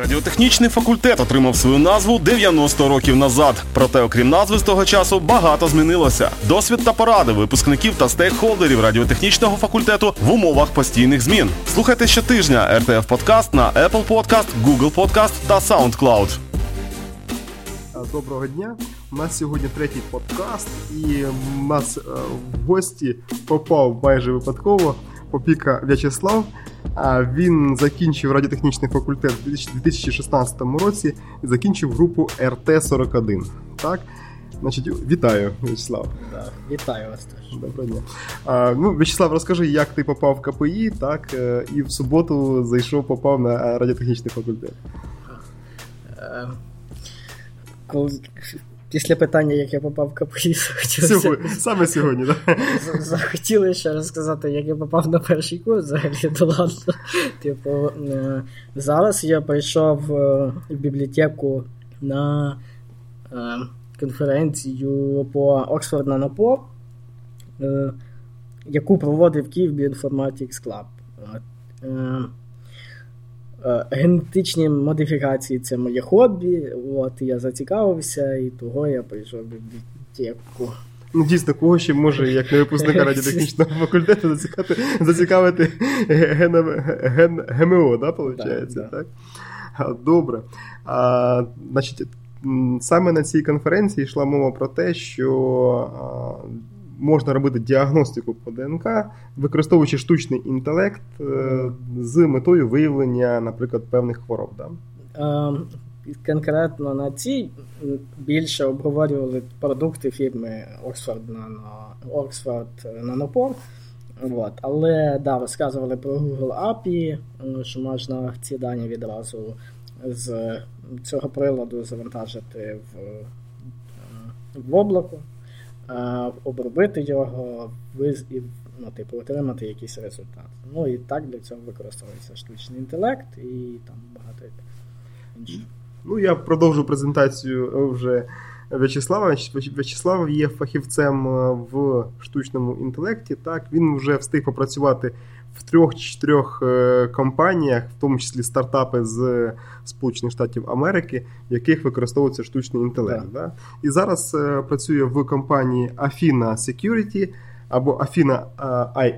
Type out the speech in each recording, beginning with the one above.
Радіотехнічний факультет отримав свою назву 90 років назад. Проте, окрім назви з того часу, багато змінилося. Досвід та поради випускників та стейкхолдерів радіотехнічного факультету в умовах постійних змін. Слухайте щотижня РТФ Подкаст на Apple Podcast, Google Podcast та SoundCloud. Доброго дня. У нас сьогодні третій подкаст, і у нас е, в гості попав майже випадково Попіка В'ячеслав. Він закінчив радіотехнічний факультет у 2016 році і закінчив групу РТ-41. Так? Значить, Вітаю, В'ячеслав. Да, Вітаю вас теж. Доброго дня. А, ну, В'ячеслав, розкажи, як ти попав в КПІ, так, е, і в суботу зайшов, попав на радіотехнічний факультет. Е, коли Після питання, як я попав в КПІ, Сьогодні, саме сьогодні, так? Захотіли ще розказати, як я попав на перший курс, взагалі то ладно. Типу, е, зараз я прийшов е, в бібліотеку на е, конференцію по Oxford Nanopore, яку проводив Київ Bioinformatics Club. Е, генетичні модифікації це моє хобі. От я зацікавився, і того я прийшов в бібліотеку. Ну, дійсно, кого ще може, як не випускника радіотехнічного факультету, зацікавити зацікавити ген, ген, ГМО, да, виходить? Да, так? Да. Добре. А, значить, Саме на цій конференції йшла мова про те, що можна робити діагностику по ДНК, використовуючи штучний інтелект е, з метою виявлення, наприклад, певних хвороб. Да? Ем, конкретно на цій більше обговорювали продукти фірми Oxford Oxford Nanopore. От. Але да, розказували про Google API, що можна ці дані відразу з цього приладу завантажити в, е, в облако. Е, обробити його і ну, типу, отримати якийсь результат. Ну і так для цього використовується штучний інтелект і там багато інших. Ну, я продовжу презентацію вже В'ячеслава. В'ячеслав є фахівцем е, в штучному інтелекті. Так, Він вже встиг попрацювати в трьох-чотирьох е, компаніях, в тому числі стартапи з Сполучених Штатів Америки, в яких використовується штучний інтелект. Да. Да? І зараз е, працює в компанії Afina Security. Або Afina AI,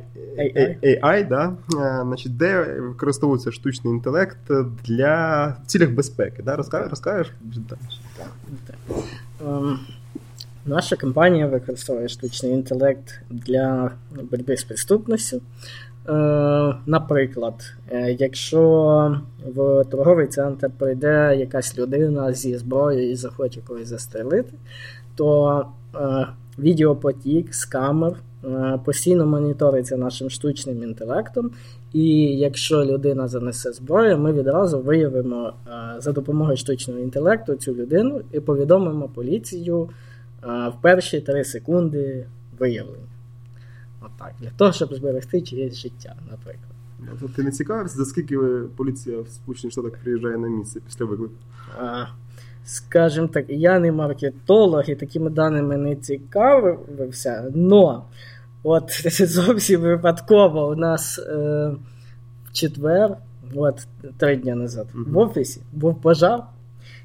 AI да? значить, де використовується штучний інтелект для в цілях безпеки. Да? Розкажеш? Так. Um, наша компанія використовує штучний інтелект для боротьби з преступністю. Uh, наприклад, е, якщо в торговий центр прийде якась людина зі зброєю і захоче когось застрелити, то uh, відеопотік з камер постійно моніториться нашим штучним інтелектом, і якщо людина занесе зброю, ми відразу виявимо за допомогою штучного інтелекту цю людину і повідомимо поліцію в перші 3 секунди виявлення. Отак, Для того, щоб зберегти чиєсь життя, наприклад. Ну, ти не цікавився, за скільки поліція в Сполучених Штатах приїжджає на місце після виклику? Скажімо так, я не маркетолог і такими даними не цікавився, но От зовсім випадково у нас е, в четвер, от три дні назад, mm-hmm. в офісі був пожар,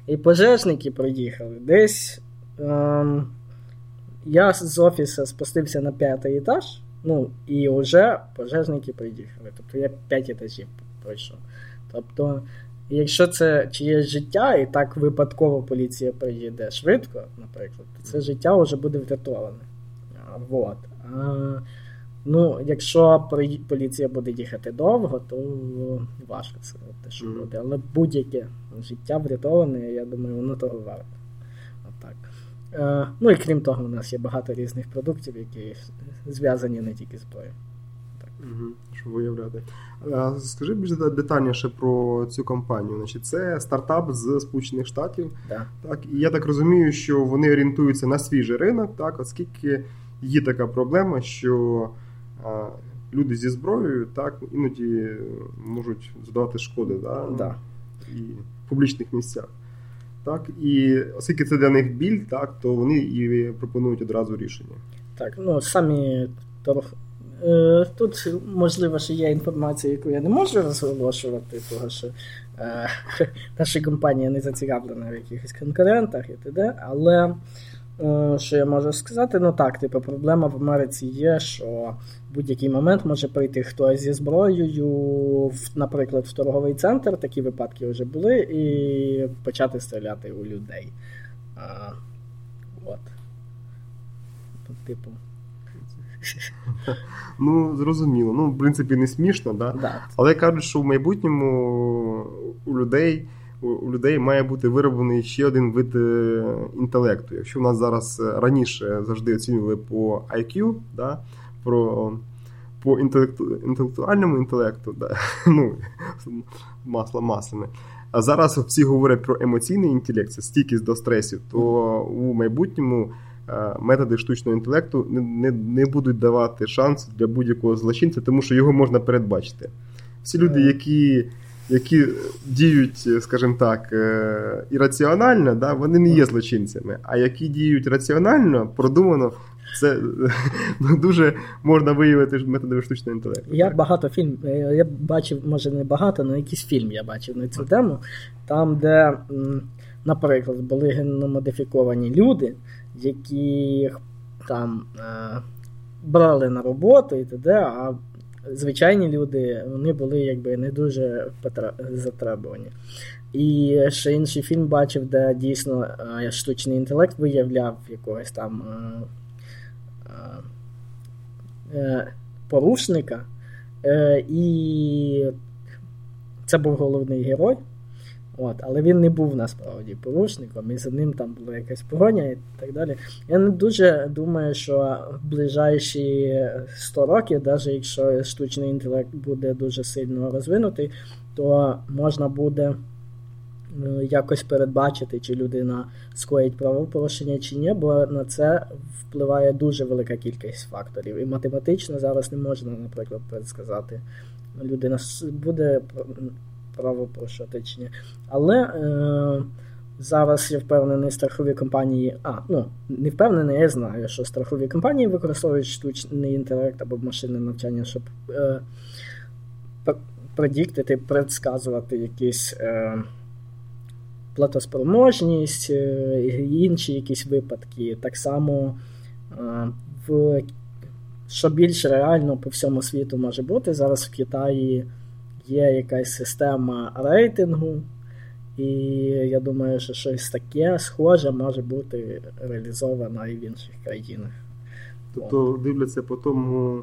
і пожежники приїхали. Десь е, я з офісу спустився на п'ятий етаж, ну, і вже пожежники приїхали. Тобто я п'ять етажів пройшов. Тобто, якщо це чиєсь життя, і так випадково поліція приїде швидко, наприклад, то це життя вже буде врятоване. Вот. А, Ну, якщо поліція буде їхати довго, то важко це те, що буде. Але будь-яке життя врятоване, я думаю, воно того варто. Е, ну і крім того, у нас є багато різних продуктів, які зв'язані не тільки з зброєю. Угу, Щоб виявляти. Скажи більш детальніше про цю компанію. Значить, Це стартап з Сполучених Штатів. Да. Так, І я так розумію, що вони орієнтуються на свіжий ринок, так, оскільки є така проблема, що а, люди зі зброєю так іноді можуть задавати шкоди да, да. і в публічних місцях. Так, І оскільки це для них біль, так, то вони і пропонують одразу рішення. Так, ну самі торг... Е, тут, можливо, що є інформація, яку я не можу розголошувати, тому що е, наша компанія не зацікавлена в якихось конкурентах і т.д. Але що я можу сказати, ну так, типу, проблема в Америці є, що в будь-який момент може прийти хтось зі зброєю, в, наприклад, в торговий центр, такі випадки вже були, і почати стріляти у людей. А, от. Типу. Ну, зрозуміло. Ну, в принципі, не смішно, да? Да. але кажуть, що в майбутньому у людей у людей має бути вироблений ще один вид е, інтелекту. Якщо в нас зараз е, раніше завжди оцінювали по IQ, да? про по інтелекту, інтелектуальному інтелекту, да? ну, масло масляне. А зараз всі говорять про емоційний інтелект, це стійкість до стресів, то у майбутньому Е, методи штучного інтелекту не, не, не будуть давати шанс для будь-якого злочинця, тому що його можна передбачити. Всі люди, які які діють, скажімо так, е, ірраціонально, да, вони не є злочинцями. А які діють раціонально, продумано, це ну, дуже можна виявити методами штучного інтелекту. Я так? багато фільм, е, я бачив, може не багато, але якийсь фільм я бачив на цю тему, там, де, наприклад, були генномодифіковані люди яких там е, брали на роботу і т.д., а звичайні люди вони були якби не дуже затребувані. І ще інший фільм бачив, де дійсно е, штучний інтелект виявляв якогось там е, е, порушника. І це був головний герой. От, Але він не був насправді порушником, і за ним там була якась погоня і так далі. Я не дуже думаю, що в ближайші 100 років, навіть якщо штучний інтелект буде дуже сильно розвинутий, то можна буде е, якось передбачити, чи людина скоїть правопорушення чи ні, бо на це впливає дуже велика кількість факторів. І математично зараз не можна, наприклад, предсказати. Людина буде правопорушувати чи. Але е, зараз я впевнений, страхові компанії. А, ну, не впевнений, я знаю, що страхові компанії використовують штучний інтелект або машинне навчання, щоб е, предіктити, предсказувати якісь. Е, Платоспроможність е, і інші якісь випадки. Так само, е, в, що більш реально по всьому світу може бути, зараз в Китаї є якась система рейтингу, і я думаю, що щось таке схоже може бути реалізовано і в інших країнах. Тобто дивляться по тому,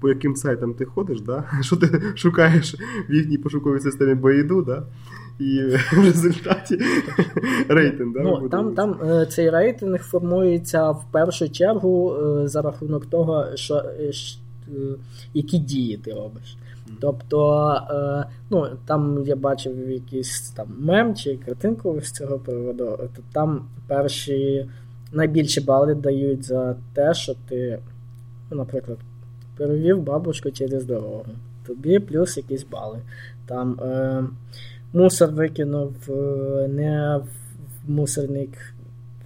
по яким сайтам ти ходиш, да? що ти шукаєш в їхній пошуковій системі Баїду, да? і в результаті рейтинг. Да, ну, Там там е, цей рейтинг формується в першу чергу е, за рахунок того, що, е, які дії ти робиш. Тобто, е, ну, там я бачив якийсь там мем чи картинку з цього приводу, то там перші найбільші бали дають за те, що ти, ну, наприклад, перевів бабушку через дорогу. Тобі плюс якісь бали. Там е, мусор викинув е, не в мусорник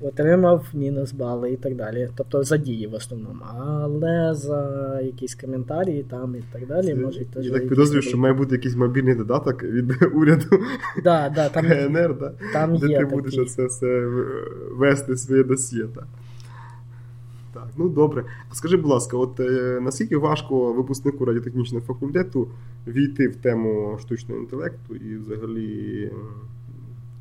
отримав мінус бали і так далі. Тобто за дії в основному. Але за якісь коментарі там і так далі можуть теж. Я так підозрюю, що має бути якийсь мобільний додаток від уряду да, да, там, КНР, да? там де є ти будеш це все вести своє досьє. Так. Так, ну добре. А Скажи, будь ласка, от е, наскільки важко випускнику радіотехнічного факультету війти в тему штучного інтелекту і взагалі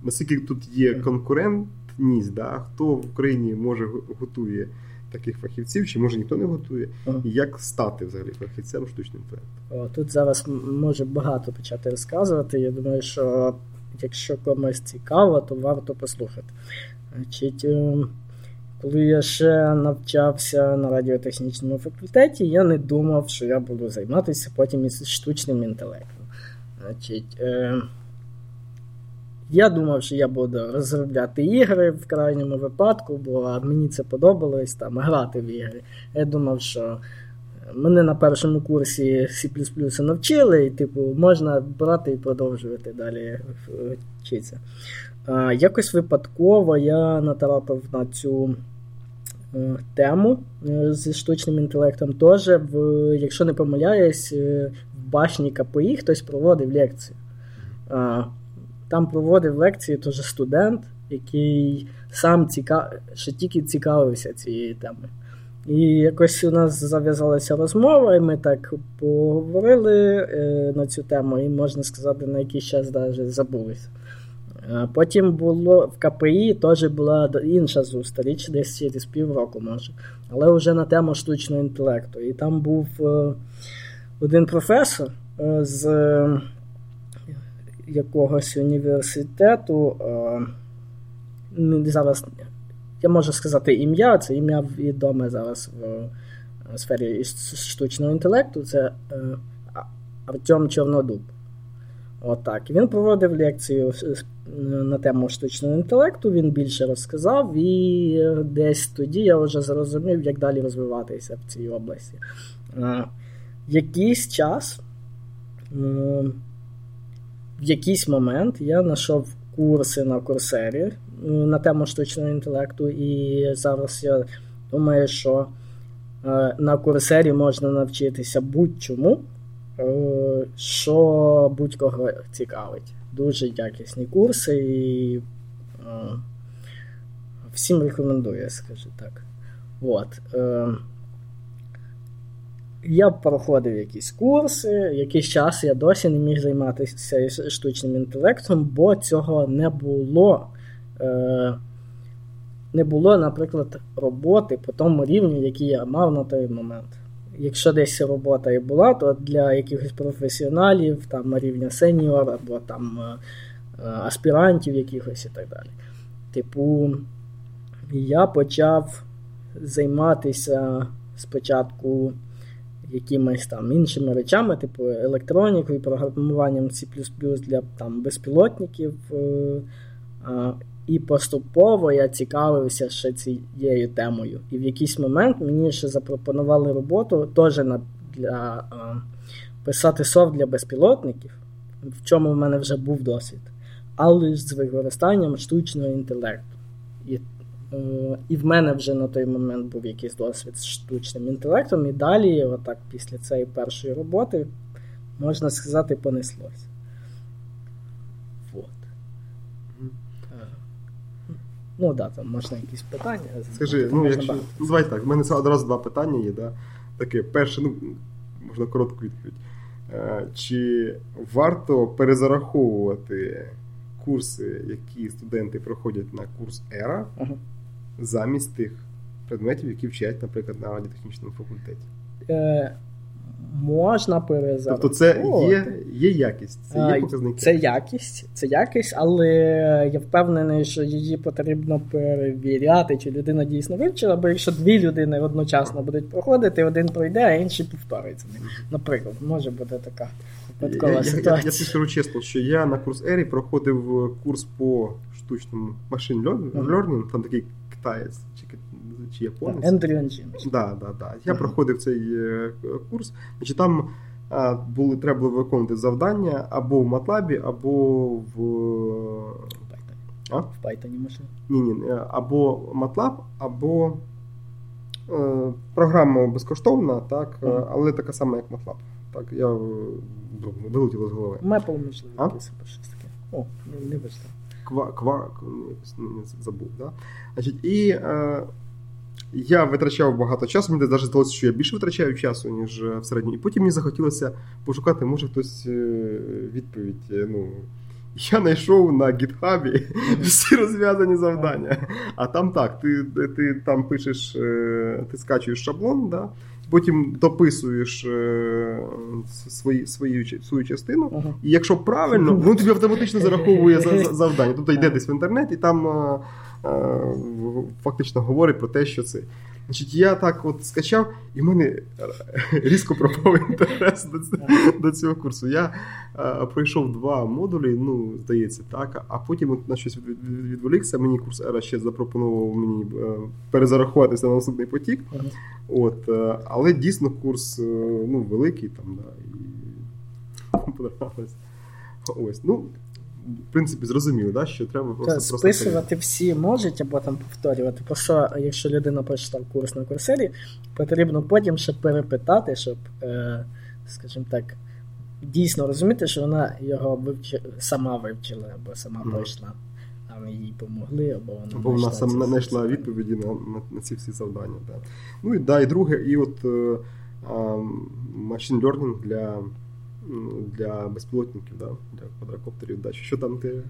наскільки тут є конкурент? Ніс, да? хто в Україні може готує таких фахівців, чи може ніхто не готує, і як стати взагалі фахівцем штучним інтелекту? Тут зараз може багато почати розказувати. Я думаю, що якщо комусь цікаво, то варто послухати. Значить, е, коли я ще навчався на радіотехнічному факультеті, я не думав, що я буду займатися потім із штучним інтелектом. Значить, е, я думав, що я буду розробляти ігри в крайньому випадку, бо мені це подобалось там грати в ігри. Я думав, що мене на першому курсі C навчили, і типу, можна брати і продовжувати далі вчитися. А, Якось випадково я натрапив на цю тему зі штучним інтелектом. Теж, в, якщо не помиляюсь, в башні КПІ хтось проводив лекцію. Там проводив лекції теж студент, який сам цікав... ще тільки цікавився цією темою. І якось у нас зав'язалася розмова, і ми так поговорили е, на цю тему, і можна сказати, на якийсь час навіть забулися. Потім було в КПІ теж була інша зустріч, десь через півроку, може, але вже на тему штучного інтелекту. І там був е, один професор е, з якогось університету. Зараз я можу сказати ім'я, це ім'я відоме зараз в сфері штучного інтелекту. Це Артем Чорнодуб. Отак. Він проводив лекцію на тему штучного інтелекту, він більше розказав, і десь тоді я вже зрозумів, як далі розвиватися в цій області. Якийсь час, в якийсь момент я знайшов курси на курсері на тему штучного інтелекту, і зараз я думаю, що на курсері можна навчитися будь-чому. Е, що будь-кого цікавить. Дуже якісні курси і е, всім рекомендую, скажу так. От. Е, я проходив якісь курси, якийсь час я досі не міг займатися штучним інтелектом, бо цього не було. Не було, наприклад, роботи по тому рівню, який я мав на той момент якщо десь робота і була, то для якихось професіоналів там рівня сеньор або там е, е, аспірантів якихось і так далі. Типу, я почав займатися спочатку якимись там іншими речами, типу електронікою, програмуванням C для там, безпілотників. Е, і поступово я цікавився ще цією темою. І в якийсь момент мені ще запропонували роботу теж для писати софт для безпілотників, в чому в мене вже був досвід, але з використанням штучного інтелекту. І е, в мене вже на той момент був якийсь досвід з штучним інтелектом, і далі, отак, після цієї першої роботи, можна сказати, понеслось. Ну так, да, там можна якісь питання. Скажи, ну якщо ну, давай так, в мене одразу два питання є. Да? Таке, перше, ну можна коротку відповідь. Е, чи варто перезараховувати курси, які студенти проходять на курс ЕРА ага. Замість тих предметів, які вчать, наприклад, на радіотехнічному факультеті? Е, можна перезараховувати. Тобто це є є якість, це є показники. Це якість, це якість, але я впевнений, що її потрібно перевіряти, чи людина дійсно вивчила, бо якщо дві людини одночасно будуть проходити, один пройде, а інший повториться. Наприклад, може бути така випадкова ситуація. Я, я, я скажу чесно, що я на курс Ері проходив курс по штучному машин learning, там такий китаєць чи японець. Андрій Анджін. Да, да, да. Я uh-huh. проходив цей е, курс. Значить, Там були, треба було виконувати завдання або в MATLAB, або в А? В Python можна? Ні, ні, або MATLAB, або е, програма безкоштовна, так, uh-huh. але така сама, як MATLAB. Так, я вилетіло з голови. Maple, можливо, якесь щось таке. О, не, не вийшло. Ква, ква, не забув, да? Значить, і е, я витрачав багато часу, мені навіть здалося, що я більше витрачаю часу, ніж е, в середньому. І потім мені захотілося пошукати, може хтось е, відповідь. Е, ну, Я знайшов на гітхабі всі розв'язані завдання. А там так, ти ти там пишеш, ти скачуєш шаблон, да? Потім дописуєш свої, свою свою частину, ага. і якщо правильно, воно тобі автоматично зараховує завдання. Тобто йде десь в інтернет і там. Е, фактично говорить про те, що це. Значить, Я так от скачав, і в мене різко пропав інтерес до, до цього курсу. Я а, е, пройшов два модулі, ну, здається, так, а потім от на щось відволікся. Мені курс Ера ще запропонував мені е, перезарахуватися на наступний потік. От, Але дійсно курс ну, великий там, да, і подобалось. Ось, ну, в принципі, зрозуміли, да, що треба просто. Списувати всі можуть або там повторювати. Просто якщо людина прочитав курс на курсері, потрібно потім ще перепитати, щоб, е, скажімо так, дійсно розуміти, що вона його вивчи, сама вивчила або сама mm. пройшла. Ми їй допомогли, або вона або вона сама знайшла відповіді на, на на, ці всі завдання. Да. Ну і да, і друге, і от е, машин learning для для безпілотників, да, для квадрокоптерів. Да. Що там ти.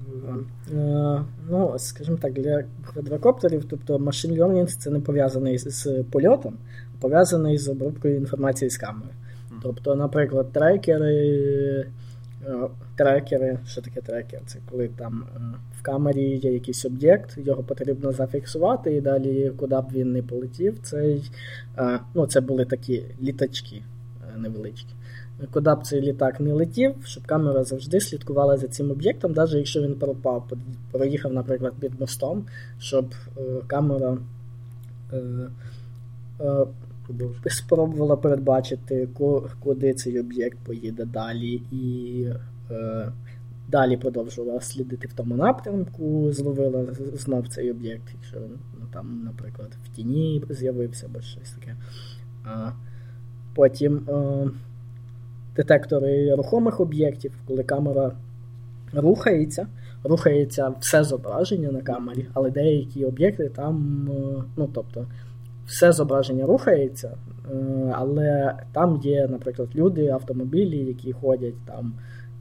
Е, ну, скажімо так, для квадрокоптерів, тобто машин learning це не пов'язаний з польотом, а пов'язаний з обробкою інформації з камери. Тобто, наприклад, трекери. Е, трекери, що таке трекер? Це коли там е, в камері є якийсь об'єкт, його потрібно зафіксувати, і далі, куди б він не полетів, цей, е, ну, це були такі літачки невеличкі. Куди б цей літак не летів, щоб камера завжди слідкувала за цим об'єктом, навіть якщо він пропав, проїхав, наприклад, під мостом, щоб камера спробувала передбачити, куди цей об'єкт поїде далі, і е, далі продовжувала слідити в тому напрямку, зловила знов цей об'єкт, якщо він ну, там, наприклад, в тіні з'явився або щось таке. А Потім е, детектори рухомих об'єктів, коли камера рухається. Рухається все зображення на камері, але деякі об'єкти там, е, ну тобто, все зображення рухається, е, але там є, наприклад, люди, автомобілі, які ходять там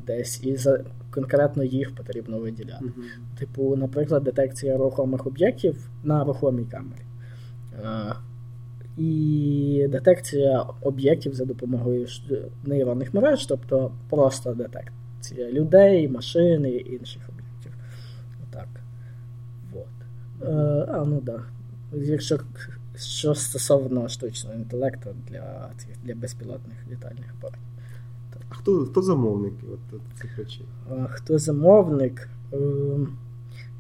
десь, і за конкретно їх потрібно виділяти. Uh-huh. Типу, наприклад, детекція рухомих об'єктів на рухомій камері. Е, і детекція об'єктів за допомогою нейронних мереж, тобто просто детекція людей, машин і інших об'єктів. Так. Вот. Е, а, ну да. Якщо що стосовно штучного інтелекту для для безпілотних літальних апаратів. А хто хто замовник от, цих речей? Хто замовник? Ем,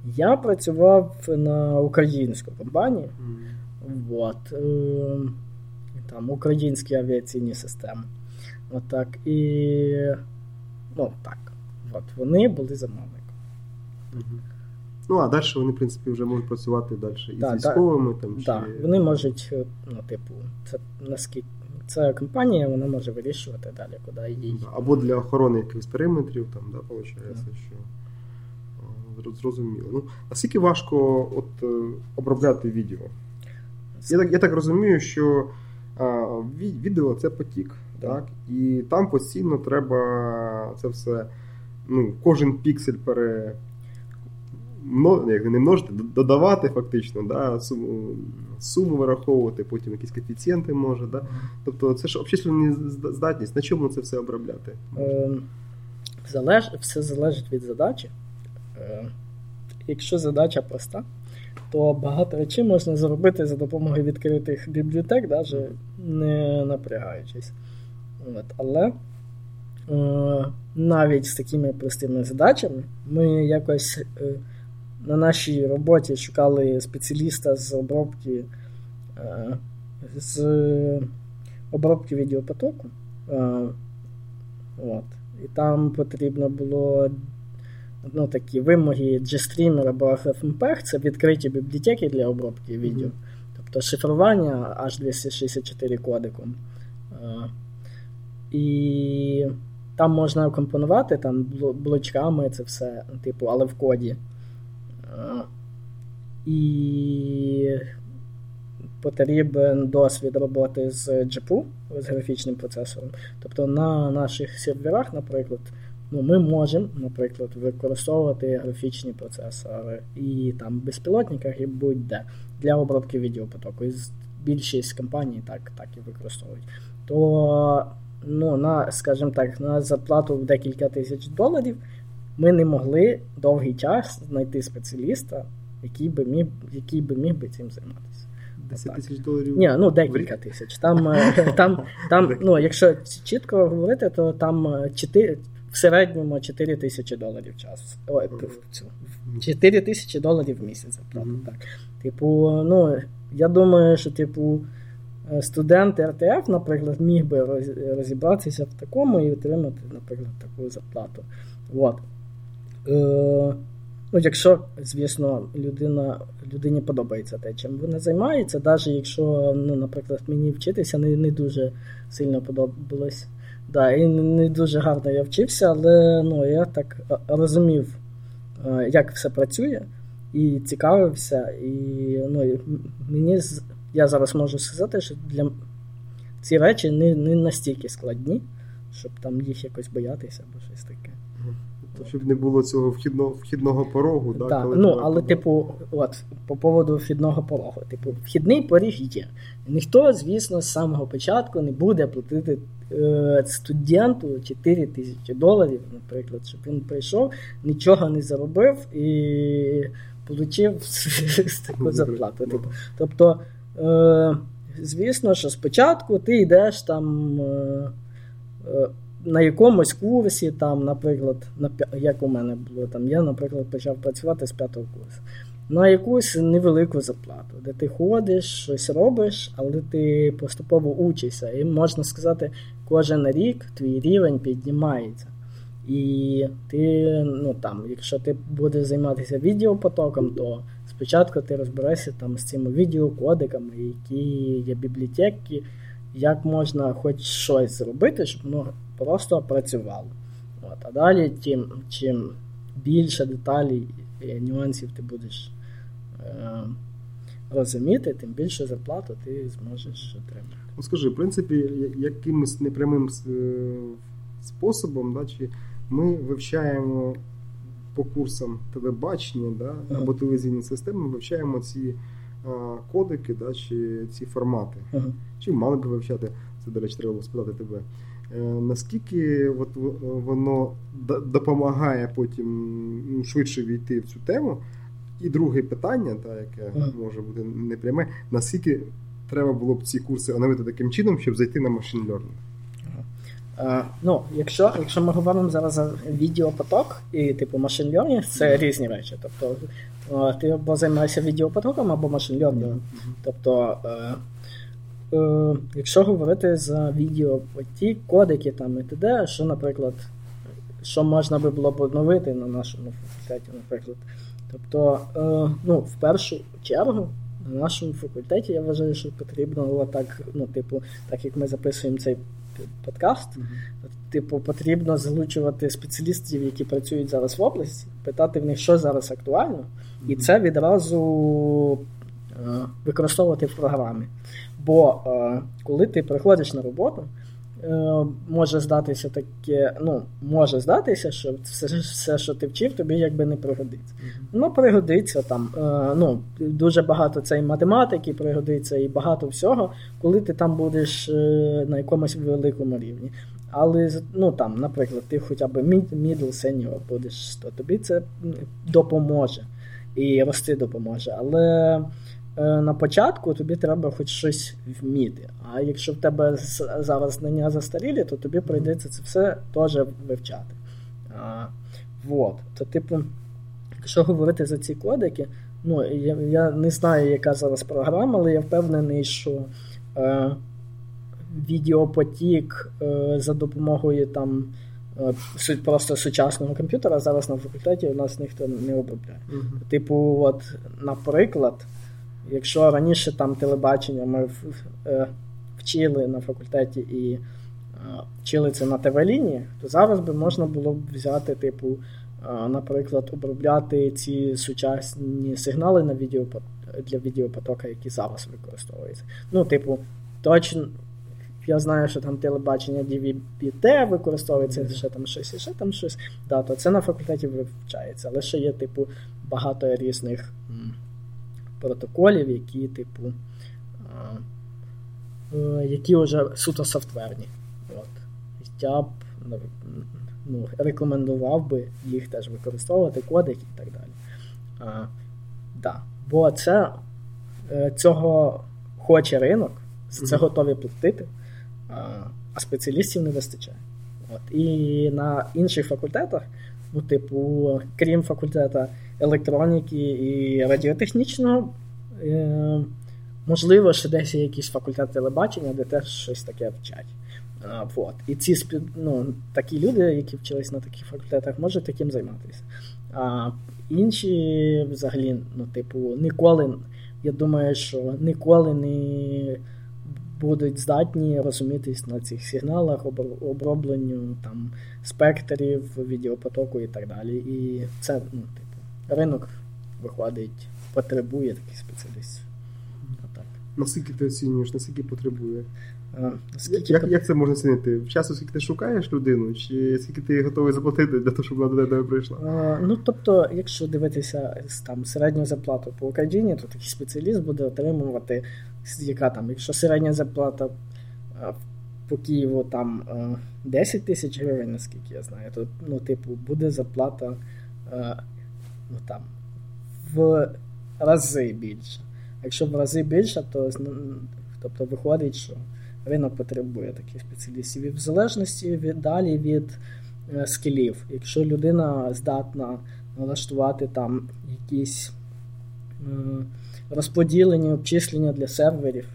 я працював на українську компанію. Mm. От, там Українські авіаційні системи. Отак. От і ну так. От, вони були замовником. Mm-hmm. Ну, а далі вони, в принципі, вже можуть працювати далі і з військовими. там, Так, чи... вони можуть, е, ну, типу, це наскільки це компанія, вона може вирішувати далі, куди їй. Або для охорони якихось периметрів, там, да, виходить, що зрозуміло. Ну, Наскільки важко от, е, обробляти відео? Я так я так розумію, що а, відео це потік. Так? І там постійно треба це все, ну, кожен піксель пере як не множити, додавати фактично, да, суму суму вираховувати, потім якісь коефіцієнти може. Да? Тобто це ж обчислювальна здатність, на чому це все обробляти? Е, залеж, Все залежить від задачі. Е, якщо задача проста, то багато речей можна зробити за допомогою відкритих бібліотек, навіть не напрягаючись. От, Але е, навіть з такими простими задачами ми якось. Е, на нашій роботі шукали спеціаліста з обробки е, з обробки відеопотоку. Е, от. І там потрібно було ну, такі вимоги GStreamer або FFmpeg, це відкриті бібліотеки для обробки відео. Mm-hmm. Тобто шифрування H264 кодиком. Е, і там можна компонувати там блочками це все, типу, але в коді. І потрібен досвід роботи з GPU, з графічним процесором. Тобто на наших серверах, наприклад, ну, ми можемо, наприклад, використовувати графічні процесори і там безпілотниках і будь-де для обробки відеопотоку. І більшість компаній так так і використовують. То, ну, на, скажімо так, на зарплату в декілька тисяч доларів ми не могли довгий час знайти спеціаліста, який би міг який би міг би цим займатися. 10 тисяч доларів? Ні, ну декілька тисяч. Там, е, там, там, ну, Якщо чітко говорити, то там 4, е, в середньому 4 тисячі доларів час. Ой, 4 тисячі доларів в місяць. Mm-hmm. Так. Типу, ну, я думаю, що, типу. Е, студент РТФ, наприклад, міг би розібратися в такому і отримати, наприклад, таку зарплату. От. Е, Ну, якщо, звісно, людина, людині подобається те, чим вона займається, навіть якщо, ну, наприклад, мені вчитися не не дуже сильно подобалось. Да, І не дуже гарно я вчився, але ну, я так розумів, як все працює, і цікавився. І ну, мені я зараз можу сказати, що для ці речі не не настільки складні, щоб там їх якось боятися або щось таке. Щоб не було цього вхідного вхідного порогу, да, так, коли ну, але, туди. типу, от, по поводу вхідного порогу, типу, вхідний поріг є. Ніхто, звісно, з самого початку не буде платити е, студенту 4 тисячі доларів, наприклад, щоб він прийшов, нічого не заробив і отримав таку зарплату. Типу. Тобто, е, звісно, що спочатку ти йдеш там. Е, е на якомусь курсі, там, наприклад, на, як у мене було, там, я, наприклад, почав працювати з п'ятого курсу. На якусь невелику зарплату, де ти ходиш, щось робиш, але ти поступово учишся. І можна сказати, кожен рік твій рівень піднімається. І ти, ну там, якщо ти будеш займатися відеопотоком, то спочатку ти розберешся там з цими відеокодиками, які є бібліотеки, як можна хоч щось зробити, щоб воно просто працювало. От. А далі, тим, чим більше деталей і нюансів ти будеш е, розуміти, тим більше зарплату ти зможеш отримати. Ну, Скажи, в принципі, якимось непрямим е, способом, да, чи ми вивчаємо по курсам телебачення да, або телевізійні системи, вивчаємо ці кодики да, чи ці формати. Ага. Чи мали б вивчати? Це, до речі, треба було спитати тебе. Е, наскільки от воно допомагає потім швидше війти в цю тему? І друге питання, та, яке mm. може бути непряме, наскільки треба було б ці курси оновити таким чином, щоб зайти на машин learning? Uh, ну, Якщо якщо ми говоримо зараз за відеопоток і типу машин learning, це різні речі. Тобто uh, ти або займаєшся відеопотоком, або машин. Mm-hmm. Тобто uh, е, якщо говорити за відео, ті кодики там і т.д., що, наприклад, що можна би було б обновити на нашому факультеті, наприклад. Тобто, е, ну, в першу чергу. На нашому факультеті я вважаю, що потрібно було так, ну, типу, так як ми записуємо цей подкаст, типу, потрібно залучувати спеціалістів, які працюють зараз в області, питати в них, що зараз актуально, і це відразу е, використовувати в програмі. Бо е, коли ти приходиш на роботу, може здатися таке, ну, може здатися, що все, все, що ти вчив, тобі якби не пригодиться. Ну, пригодиться там. Е, ну, Дуже багато це і математики пригодиться, і багато всього, коли ти там будеш е, на якомусь великому рівні. Але ну, там, наприклад, ти хоча б middle senior будеш, то тобі це допоможе і рости допоможе. Але Е, на початку тобі треба хоч щось вміти. А якщо в тебе зараз знання застарілі, то тобі прийдеться це все теж вивчати. А, вот. То, типу, якщо говорити за ці кодики, ну, я я не знаю, яка зараз програма, але я впевнений, що е, відеопотік е, за допомогою там. Е, просто сучасного комп'ютера зараз на факультеті у нас ніхто не обробляє. Uh-huh. Типу, от, наприклад, Якщо раніше там телебачення ми е, вчили на факультеті і е, вчили це на ТВ-лінії, то зараз би можна було б взяти, типу, е, наприклад, обробляти ці сучасні сигнали на відео для відеопотока, які зараз використовуються. Ну, типу, точно. Я знаю, що там телебачення DVB-T використовується, ще там щось, і ще там щось. Да, то це на факультеті вивчається. Але ще є, типу, багато різних протоколів, які, типу, е, які вже суто софтверні. От. Я б ну, рекомендував би їх теж використовувати, кодики і так далі. А, да. Бо це е, цього хоче ринок, за це готові платити, а, а спеціалістів не вистачає. От. І на інших факультетах, ну, типу, крім факультета електроніки і радіотехнічного. Е, Можливо, ще десь є якийсь факультет телебачення, де теж щось таке вчать. А, вот. І ці ну, такі люди, які вчились на таких факультетах, можуть таким займатися. А інші, взагалі, ну, типу, ніколи, я думаю, що ніколи не будуть здатні розумітись на цих сигналах, обробленню там, спектрів, відеопотоку і так далі. І це, ну, типу, ринок виходить, потребує таких спеціалістів. Наскільки ти оцінюєш, наскільки потребує? А, скільки як, як це можна оцінити? Часу, скільки ти шукаєш людину, чи скільки ти готовий заплатити для того, щоб вона до тебе прийшла? А, ну тобто, якщо дивитися там середню зарплату по Україні, то такий спеціаліст буде отримувати, яка там, якщо середня зарплата по Києву там 10 тисяч гривень, наскільки я знаю, то ну, типу, буде зарплата ну, там, в рази більше. Якщо в рази більше, то тобто виходить, що ринок потребує таких спеціалістів. І в залежності від далі від е, скілів. Якщо людина здатна налаштувати там якісь е, розподілені обчислення для серверів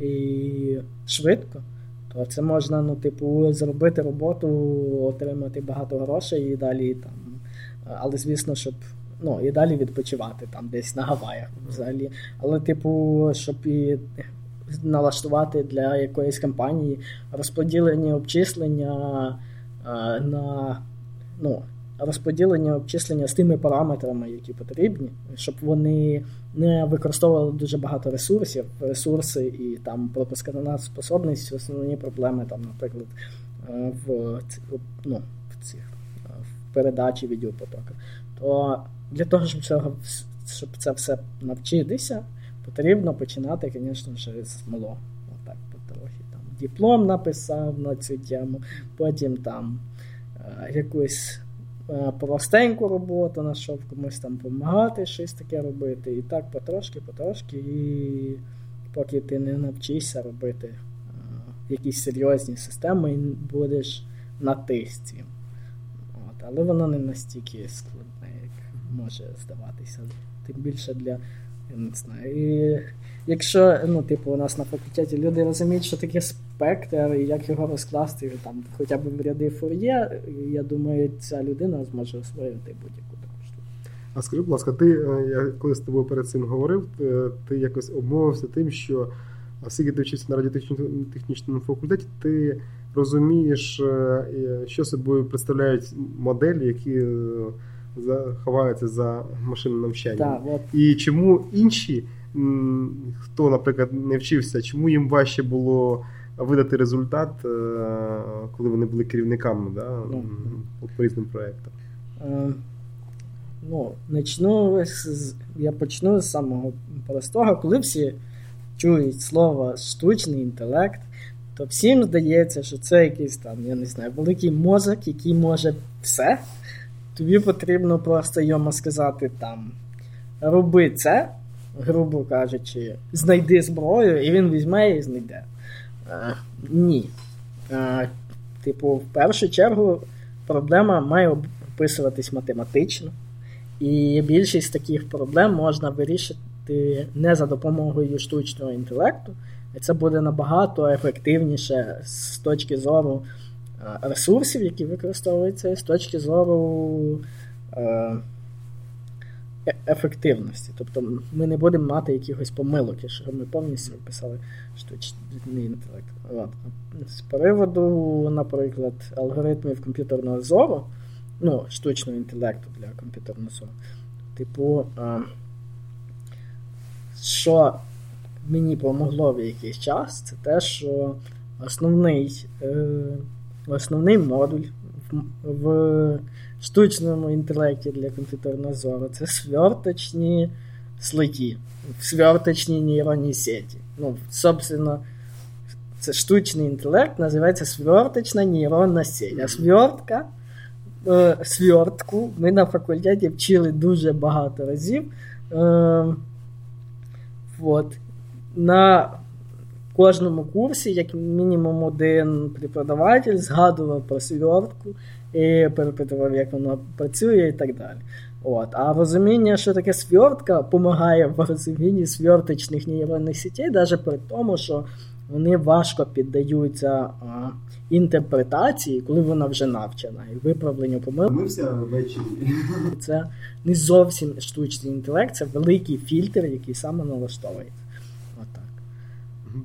і швидко, то це можна, ну, типу, зробити роботу, отримати багато грошей і далі там. Але звісно, щоб ну, і далі відпочивати там десь на Гаваях взагалі. Але, типу, щоб і налаштувати для якоїсь компанії розподілені обчислення е, на ну, розподілення обчислення з тими параметрами, які потрібні, щоб вони не використовували дуже багато ресурсів, ресурси і там пропускна способність, основні проблеми, там, наприклад, е, в ну, в цих е, в передачі відеопотока. То для того, щоб цього, щоб це все навчитися, потрібно починати, звісно, з малого. Отак, потрохи. Там, Диплом написав на цю тему, потім там е, якусь простеньку роботу знайшов комусь там допомагати, щось таке робити. І так потрошки, потрошки, і поки ти не навчишся робити е, якісь серйозні системи, і будеш на тисці. От, Але воно не настільки складне, як може здаватися. Тим більше для я не знаю. І Якщо ну, типу, у нас на факультеті люди розуміють, що таке спектр і як його розкласти, там, хоча б в ряди фур'є, я думаю, ця людина зможе освоїти будь-яку таку штуку. А скажи, будь ласка, ти, е, я коли з тобою перед цим говорив, ти, ти якось обмовився тим, що оскільки ти вчився на радіотехнічному факультеті, ти розумієш, е, що собою представляють моделі, які ховаються за машинним навчанням. От. І чому інші, хто, наприклад, не вчився, чому їм важче було видати результат, е, коли вони були керівниками да, ну, по різним проєктам? Е, ну, начну, Я почну з самого простого, коли всі чують слово штучний інтелект. То всім здається, що це якийсь там, я не знаю, великий мозок, який може все. Тобі потрібно просто йому сказати там роби це, грубо кажучи, знайди зброю, і він візьме і знайде. А, ні. А, Типу, в першу чергу проблема має описуватись математично. І більшість таких проблем можна вирішити не за допомогою штучного інтелекту, це буде набагато ефективніше з точки зору ресурсів, які використовуються з точки зору е, е, ефективності. Тобто ми не будемо мати якихось помилок, якщо ми повністю описали штучний інтелект. От. З приводу, наприклад, алгоритмів комп'ютерного зору, ну, штучного інтелекту для комп'ютерного зору, типу, е, що мені помогло в якийсь час, це те, що основний основний модуль в штучному інтелекті для комп'ютерного зору це сверточні слоті, сверточні нейронні сеті. Ну, собственно, це штучний інтелект називається сверточна нейронна сеть. А свертка, е, свертку ми на факультеті вчили дуже багато разів. Е, вот. На кожному курсі, як мінімум, один преподаватель згадував про свертку і перепитував, як воно працює і так далі. От. А розуміння, що таке свертка, допомагає в розумінні сверточних нейронних сітей, навіть при тому, що вони важко піддаються а, інтерпретації, коли вона вже навчена, і виправленню помилок. Ми все ввечері. Це не зовсім штучний інтелект, це великий фільтр, який саме налаштовується. Отак.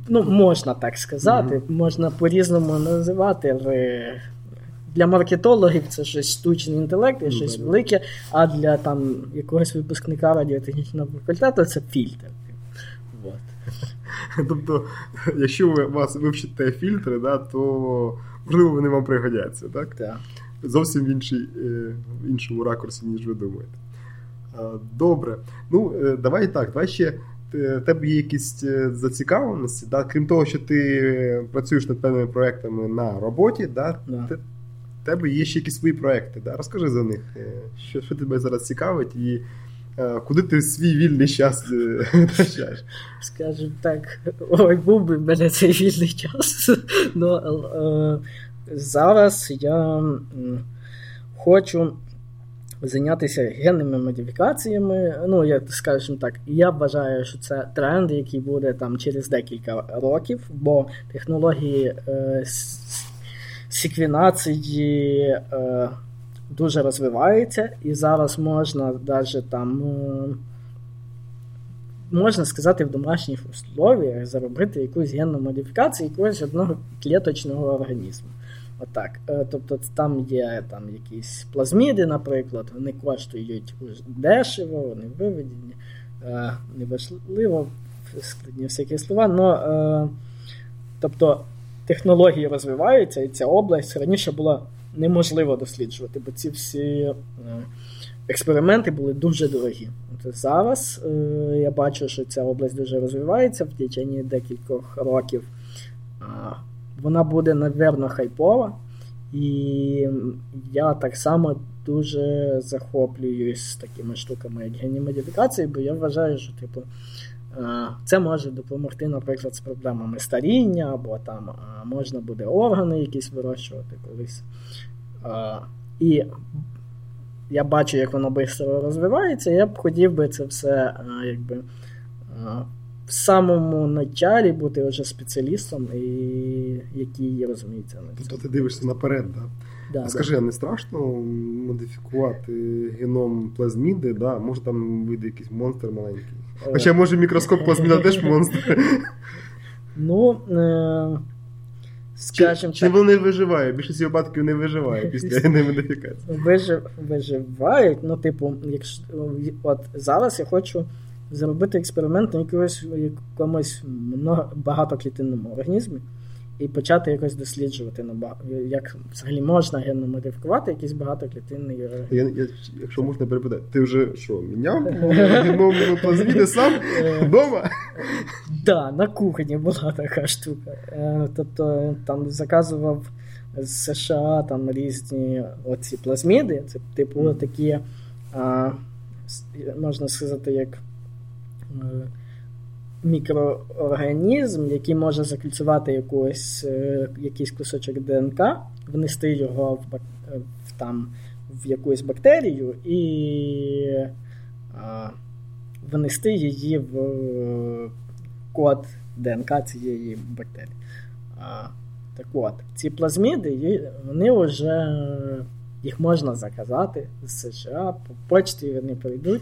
Ну, можна так сказати, можна по-різному називати, але для маркетологів це щось штучний інтелект і Ну, щось велике, а для там якогось випускника радіотехнічного факультету це фільтр. От. Тобто, якщо ви вас вивчите фільтри, да, то можливо вони вам пригодяться, так? Так. Зовсім в іншій, е, в іншому ракурсі, ніж ви думаєте. Добре. Ну, е, давай так, давай ще. е, тебе є якісь зацікавленості, да? крім того, що ти працюєш над певними проектами на роботі, да? Да. В тебе є ще якісь свої проекти. Да? Розкажи за них, е, що, що тебе зараз цікавить і е, куди ти свій вільний час е, втрачаєш. Скажімо так, ой, був би в мене цей вільний час. Ну, е, зараз я хочу зайнятися генними модифікаціями. Ну, я скажімо так, я вважаю, що це тренд, який буде там через декілька років, бо технології е, секвенації е, дуже розвиваються, і зараз можна навіть там. е, можна сказати, в домашніх условіях заробити якусь генну модифікацію якогось одного клеточного організму. Отак. Е, Тобто там є там якісь плазміди, наприклад, вони коштують дешево, вони виведені, е, неважливо, складні всякі слова, но, е, тобто технології розвиваються, і ця область раніше була неможливо досліджувати, бо ці всі е, експерименти були дуже дорогі. От зараз е, я бачу, що ця область дуже розвивається в течение декількох років. Вона буде, напевно, хайпова. І я так само дуже захоплююсь такими штуками, як генні модифікації, бо я вважаю, що типу, це може допомогти, наприклад, з проблемами старіння, або там можна буде органи якісь вирощувати колись. І я бачу, як воно швидко розвивається, я б хотів би це все якби. В самому началі бути вже спеціалістом, і який розуміється на Тобто цьому. ти дивишся наперед, да? Да, А Скажи, а не страшно модифікувати геном плазміди, да? може там вийде якийсь монстр маленький. Е, Хоча може мікроскоп плазміна теж монстр. Ну, е, скажімо Чи, так, чи він не виживає? В більшості випадків не виживає після немодифікації. модифікації. вижив, виживають. Ну, типу, якщо от зараз я хочу зробити експеримент на якомусь, якомусь багатоклітинному організмі і почати якось досліджувати на як взагалі можна генно модифікувати якийсь багатоклітинний. Я, я, якщо можна перепитати, ти вже що, міняв геном плазміди сам Е, вдома? Да, на кухні була така штука. Е, Тобто там заказував з США там різні оці плазміди. Це типу такі, можна сказати, як е, мікроорганізм, який може закільцювати якусь, е, якийсь кусочок ДНК, внести його в, е, в, там, в якусь бактерію і а, внести її в е, код ДНК цієї бактерії. А, так от, ці плазміди, вони вже їх можна заказати з США, по почті вони прийдуть.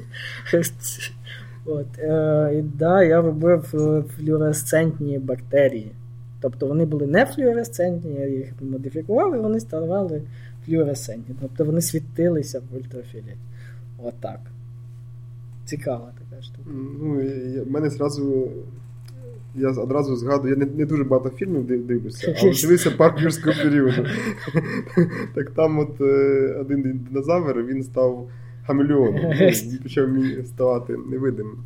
От, е, і да, я робив е, флюоресцентні бактерії. Тобто вони були не флюоресцентні, я їх модифікував, і вони ставали флюоресцентні. Тобто вони світилися в ультрафіолеті. Отак. Цікава така штука. Ну, я- мене зразу. Я одразу згадую, я не, не дуже багато фільмів дивлюся, але дивився парк юрського періоду. Так там от е, один динозавр він став хамелеоном. Ну, Він почав ставати невидимим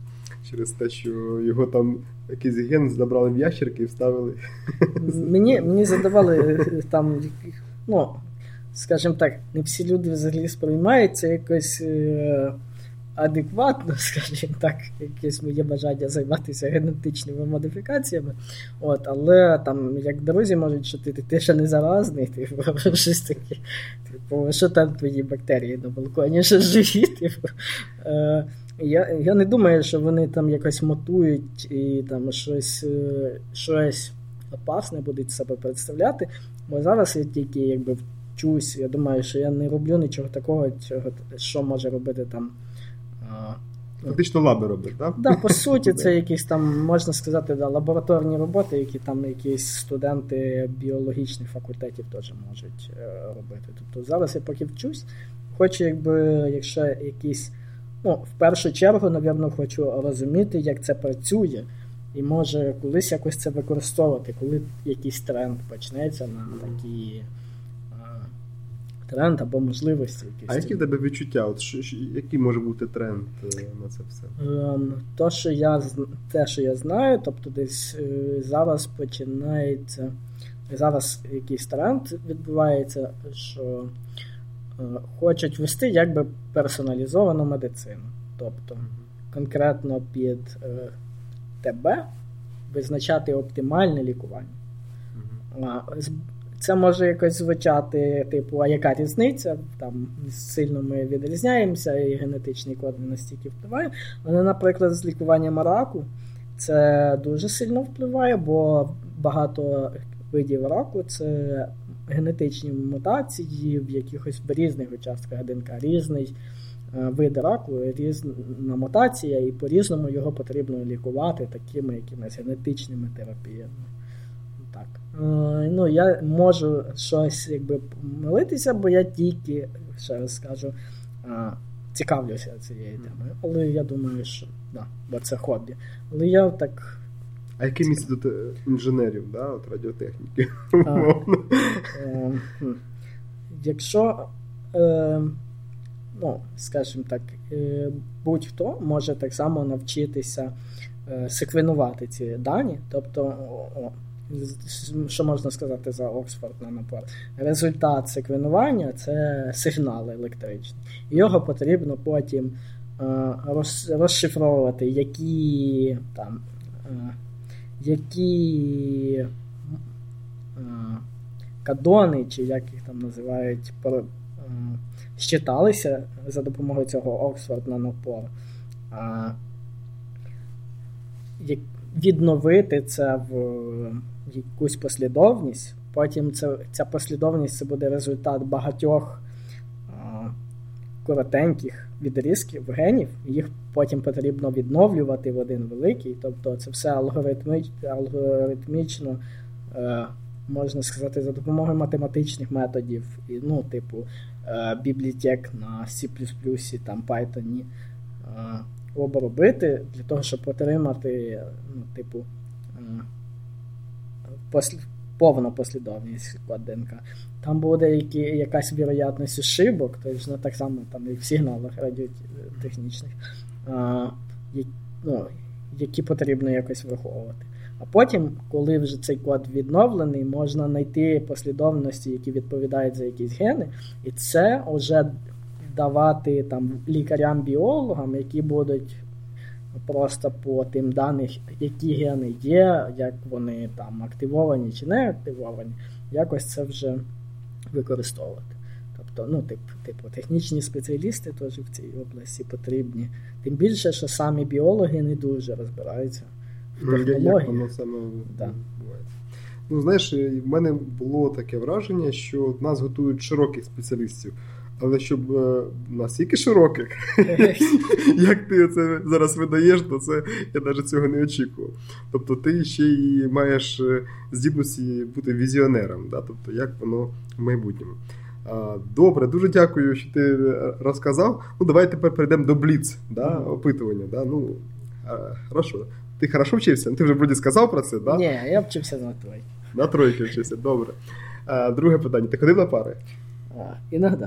через те, що його там якийсь ген забрали в ящерки і вставили. Мені, мені задавали е, там, яких- ну, скажімо так, не всі люди взагалі сприймаються якось е, адекватно, скажімо так, якесь моє бажання займатися генетичними модифікаціями. От, але там, як друзі можуть шутити, ти ще не заразний, типу, щось таке. Типу, що там твої бактерії на балконі, що живі? Типу. Е, я, я не думаю, що вони там якось мотують і там щось, е, щось опасне будуть себе представляти. Бо зараз я тільки якби вчусь, я думаю, що я не роблю нічого такого, чого, що може робити там. Фактично лаби робить, так? Да, по суті, це якісь там, можна сказати, да, лабораторні роботи, які там якісь студенти біологічних факультетів теж можуть е, робити. Тобто зараз я поки вчусь, хочу, якби, якщо якісь, ну, в першу чергу, напевно, хочу розуміти, як це працює, і може колись якось це використовувати, коли якийсь тренд почнеться на такі тренд або можливості. якісь. А які в тебе відчуття? От що, що, Який може бути тренд е, на це все? Ем, то, що я, те, що я знаю, тобто десь е, зараз починається. Зараз якийсь тренд відбувається, що е, хочуть вести якби персоналізовану медицину. Тобто конкретно під е, тебе визначати оптимальне лікування. Mm-hmm. Це може якось звучати, типу, а яка різниця? Там сильно ми відрізняємося, і генетичний код не настільки впливає. Але, наприклад, з лікуванням раку це дуже сильно впливає, бо багато видів раку це генетичні мутації в якихось різних участках ДНК, різний е, вид раку, різна мутація, і по-різному його потрібно лікувати такими якимись генетичними терапіями. Е, ну, Я можу щось якби помилитися, бо я тільки, ще раз скажу, е, цікавлюся цією темою. Але я думаю, що да, бо це хобі. Але я так. А яке місце тут е, інженерів, да, от радіотехніки? А, е, якщо, е, ну, скажімо так, е, будь-хто може так само навчитися секвенувати ці дані, тобто. О, що можна сказати за Оксфорд Нанопор? Результат секвенування це сигнал електричний. Його потрібно потім е, розшифровувати, які там, е, які е, кадони, чи як їх там називають, щиталися за допомогою цього Оксфорд Нанопор відновити це в якусь послідовність. Потім це, ця послідовність це буде результат багатьох коротеньких відрізків генів. Їх потім потрібно відновлювати в один великий. Тобто це все алгоритміч, алгоритмічно, е, можна сказати, за допомогою математичних методів, ну, типу е, бібліотек на C, там Python. Е, обробити для того, щоб отримати, ну, типу, послід... повну послідовність код ДНК. Там буде які, якась вірогідність ошибок, тобто ну, так само там, як в сигналах радіотехнічних, а, ну, які потрібно якось враховувати. А потім, коли вже цей код відновлений, можна знайти послідовності, які відповідають за якісь гени, і це вже давати там лікарям-біологам, які будуть просто по тим даних, які гени є, як вони там активовані чи не активовані, якось це вже використовувати. Тобто, ну, тип, типу, технічні спеціалісти теж в цій області потрібні. Тим більше, що самі біологи не дуже розбираються в ну, технології. Як воно саме да. Ну, знаєш, в мене було таке враження, що нас готують широких спеціалістів. Але щоб е, настільки широких, як ти це зараз видаєш, то це я навіть цього не очікував. Тобто ти ще й маєш е, здібності бути візіонером, да? тобто як воно в майбутньому. Добре, дуже дякую, що ти е, розказав. Ну, давай тепер перейдемо до бліц, да? опитування. Да? Ну, хорошо. Ти хорошо вчився? Ти вже вроді сказав про це, да? Ні, я вчився на тройки. На тройки вчився, добре. Друге питання: ти ходив на пари? Іноді.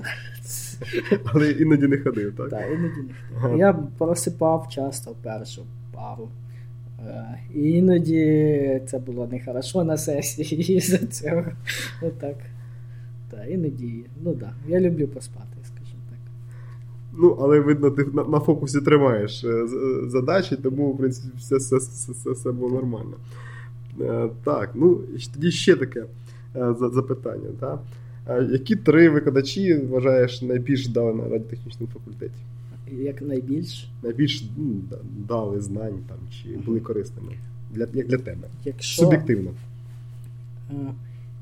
Але іноді не ходив, так? Так, іноді не ходив. Я просипав часто першу пару. Е, іноді це було нехорошо на сесії із-за цього. Ну так. Так, іноді. Ну так. Я люблю поспати, скажімо так. Ну, але видно, ти на, на фокусі тримаєш е, задачі, тому, в принципі, все все, все, все, все було нормально. Е, так, ну, тоді ще таке запитання. так? Які три викладачі вважаєш найбільш дали на радіотехнічному факультеті? Як найбільш? Найбільш ну, дали знань там, чи були корисними для як для тебе? Якщо... Суб'єктивно.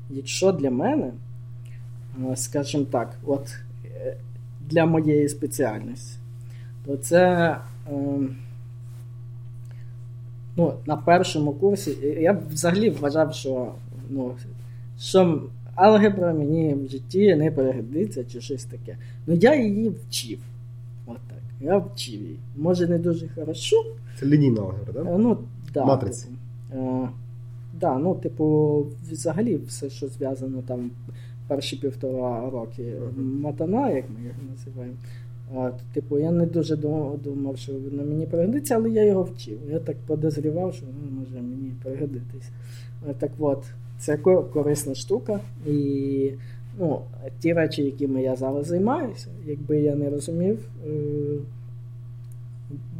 якщо для мене, скажімо так, от для моєї спеціальності, то це ну, на першому курсі я взагалі вважав, що ну, що алгебра мені в житті не перегодиться чи щось таке. Ну я її вчив. От так. Я вчив її. Може, не дуже хорошо. Це лінійна алгебра, так? Да? Ну, да, Матриці. Типу, е, да, ну, типу, взагалі все, що зв'язано там перші півтора роки uh-huh. матана, як ми їх називаємо. От, Типу, я не дуже думав, що воно мені пригодиться, але я його вчив. Я так подозрівав, що ну, може мені пригодитись. Так от, це корисна штука. І ну, ті речі, якими я зараз займаюся, якби я не розумів е,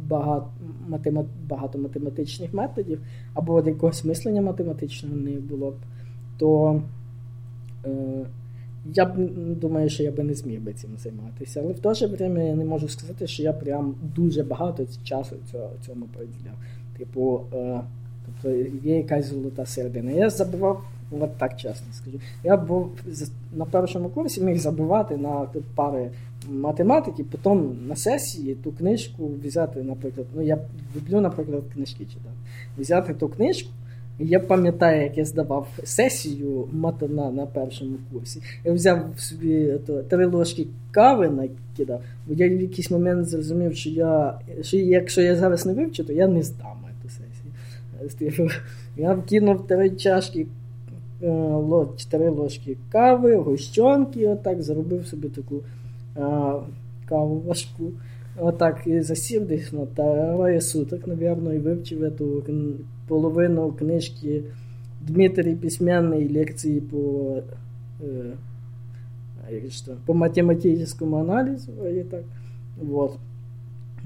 багато, математ, багато математичних методів, або якогось мислення математичного не було б, то е, я б думаю, що я би не зміг би цим займатися. Але в то же время я не можу сказати, що я прям дуже багато часу цьому приділяв. Типу, е, тобто є якась золота середина. Я забував, от так чесно скажу. Я був на першому курсі міг забивати на пари математики, потім на сесії ту книжку взяти, наприклад, ну я люблю, наприклад, книжки читати. Взяти ту книжку. Я пам'ятаю, як я здавав сесію матана на першому курсі. Я взяв собі то, три ложки кави накидав, бо я в якийсь момент зрозумів, що я, що якщо я зараз не вивчу, то я не здам ту. Я вкинув три чашки, е, чотири ложки кави, гущонки, отак, заробив собі таку а, каву важку. Отак і засів десь на троє суток, напевно, і вивчив эту половину книжки Дмитрий Письменной лекции по, что, по математичному аналізу. І так. Вот.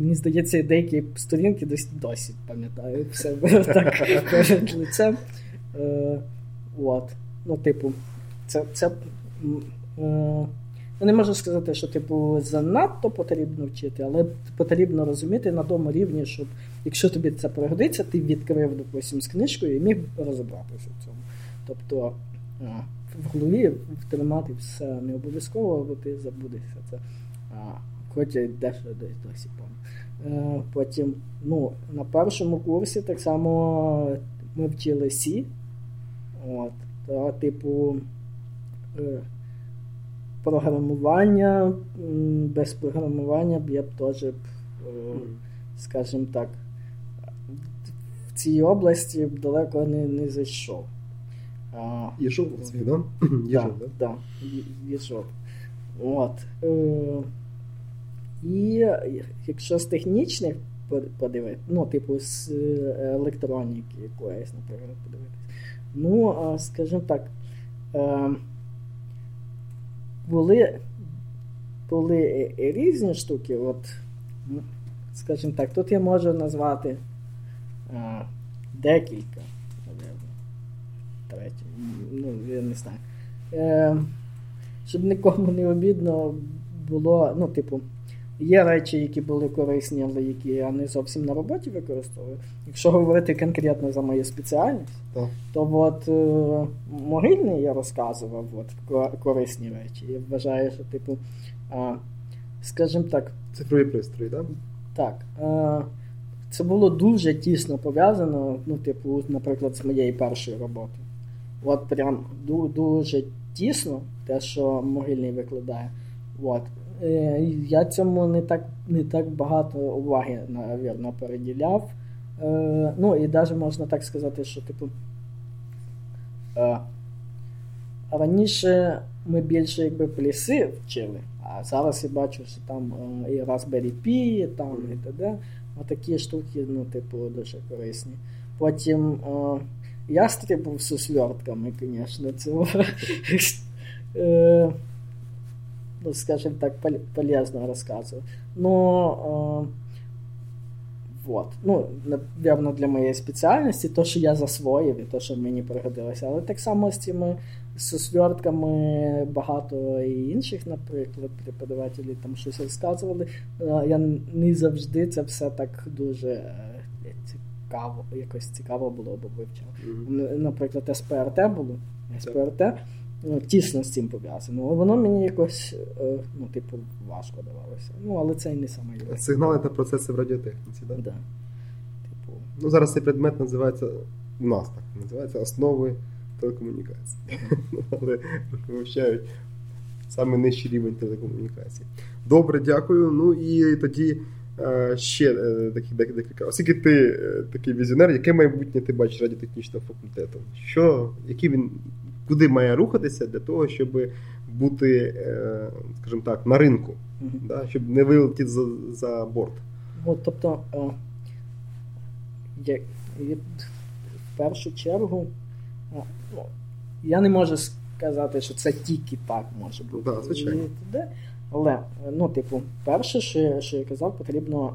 Мені здається, деякі сторінки досі пам'ятаю все так перед лицем. Е, от. Ну, типу, це. це е, не можу сказати, що типу занадто потрібно вчити, але потрібно розуміти на тому рівні, щоб якщо тобі це пригодиться, ти відкрив, допустим, з книжкою і міг розібратися в цьому. Тобто в голові втримати все не обов'язково, бо ти забудешся це. Хоч я дещо десь досі пам'ятаю. Е, потім, ну, на першому курсі так само ми вчили Сі. От, то, типу, е, програмування, без програмування б я б теж, скажімо так, в цій області б далеко не не зайшов. Їжов, да? Їжов. Так. От. Е, і якщо з технічних подивитися, ну, типу, з електроніки якоїсь, наприклад, подивитися, ну, скажімо так, е, були були різні штуки. От, Скажімо так, тут я можу назвати декілька, напевно. Третє. Ну, я не знаю. Е, Щоб нікому не обідно було, ну, типу, Є речі, які були корисні, але які я не зовсім на роботі використовую. Якщо говорити конкретно за мою спеціальність, так. то от е, могильний я розказував от, корисні речі. Я вважаю, що, типу, е, скажімо так. Цифрові пристрої, так? Так. Е, це було дуже тісно пов'язано, ну, типу, наприклад, з моєю першою роботою. От прям дуже тісно, те, що могильний викладає. От. Е, я цьому не так не так багато уваги, навірно, переділяв. Е, ну і навіть можна так сказати, що типу. Е, раніше ми більше якби пліси вчили, а зараз я бачу, що там і Raspberry Pi, там і т.д. Отакі штуки, ну, типу, дуже корисні. Потім я стрибав з свертками, звісно, цього ну, скажем так, полезно рассказываю. Но э, вот. Ну, напевно, для моєї спеціальності, то, що я засвоїв, і то, що мені пригодилося. Але так само з цими свертками багато і інших, наприклад, преподавателі там щось розказували. Я не завжди це все так дуже е, цікаво, якось цікаво було бо вивчав. Mm-hmm. Наприклад, СПРТ було. СПРТ тісно з цим пов'язано. Воно мені якось, е, ну, типу, важко давалося. Ну, але це і не саме. Сигнали та процеси в радіотехніці, так? Да. Типу... Ну, зараз цей предмет називається у нас так називається основи телекомунікації. Але вивчають саме нижчий рівень телекомунікації. Добре, дякую. Ну і тоді е, ще такі декілька. Оскільки ти е, такий візіонер, яке майбутнє ти бачиш радіотехнічного факультету? Що, які він, Куди має рухатися для того, щоб бути, е, скажімо так, на ринку, mm да, щоб не вилетіти за за борт? Ну, тобто, я, я, в першу чергу, ну, я не можу сказати, що це тільки так може бути. Да, звичайно. Але, ну, типу, перше, що, що я казав, потрібно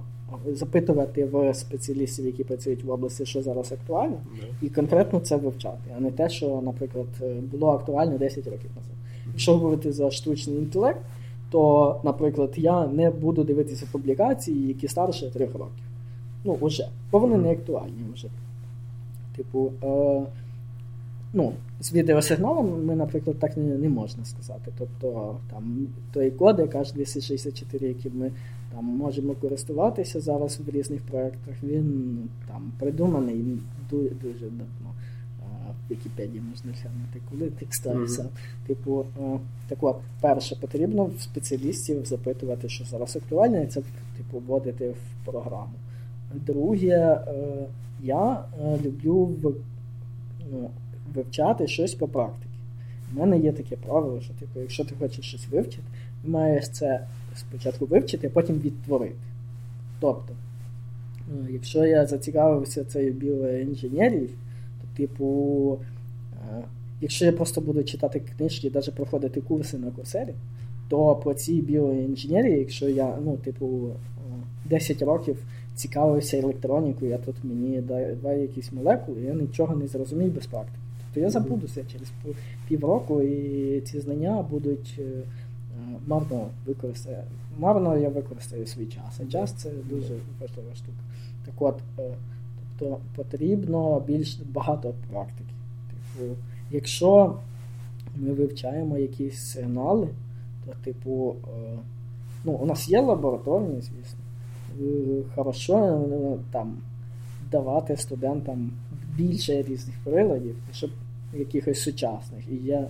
запитувати в спеціалістів, які працюють в області, що зараз актуально, і конкретно це вивчати, а не те, що, наприклад, було актуально 10 років назад. Якщо говорити за штучний інтелект, то, наприклад, я не буду дивитися публікації, які старше 3 років. Ну, вже, бо вони не актуальні вже. Типу, е, ну, з відеосигналом ми, наприклад, так не не можна сказати. Тобто там той кодек H264, яким ми там можемо користуватися зараз в різних проєктах, він там придуманий дуже, дуже давно. В Вікіпедії можна глянути, коли ти ставився. Mm-hmm. Типу, так от, перше, потрібно в спеціалістів запитувати, що зараз актуальне, і це типу, вводити в програму. Друге, я люблю ну, вивчати щось по практиці. У мене є таке правило, що типу, якщо ти хочеш щось вивчити, ти маєш це спочатку вивчити, а потім відтворити. Тобто, е, якщо я зацікавився цією біоінженерією, то, типу, е, якщо я просто буду читати книжки навіть проходити курси на курсері, то по цій біоінженерії, якщо я, ну, типу, 10 е, років цікавився електронікою, а тут мені давай якісь молекули, я нічого не зрозумію без практики то я забудуся через півроку, і ці знання будуть марно використати. Марно я використаю свій час. А час це дуже важлива штука. Так от, е, тобто потрібно більш багато практики. Типу, якщо ми вивчаємо якісь сигнали, то, типу, ну, у нас є лабораторні, звісно. Хорошо там давати студентам більше різних приладів, щоб якихось сучасних. І я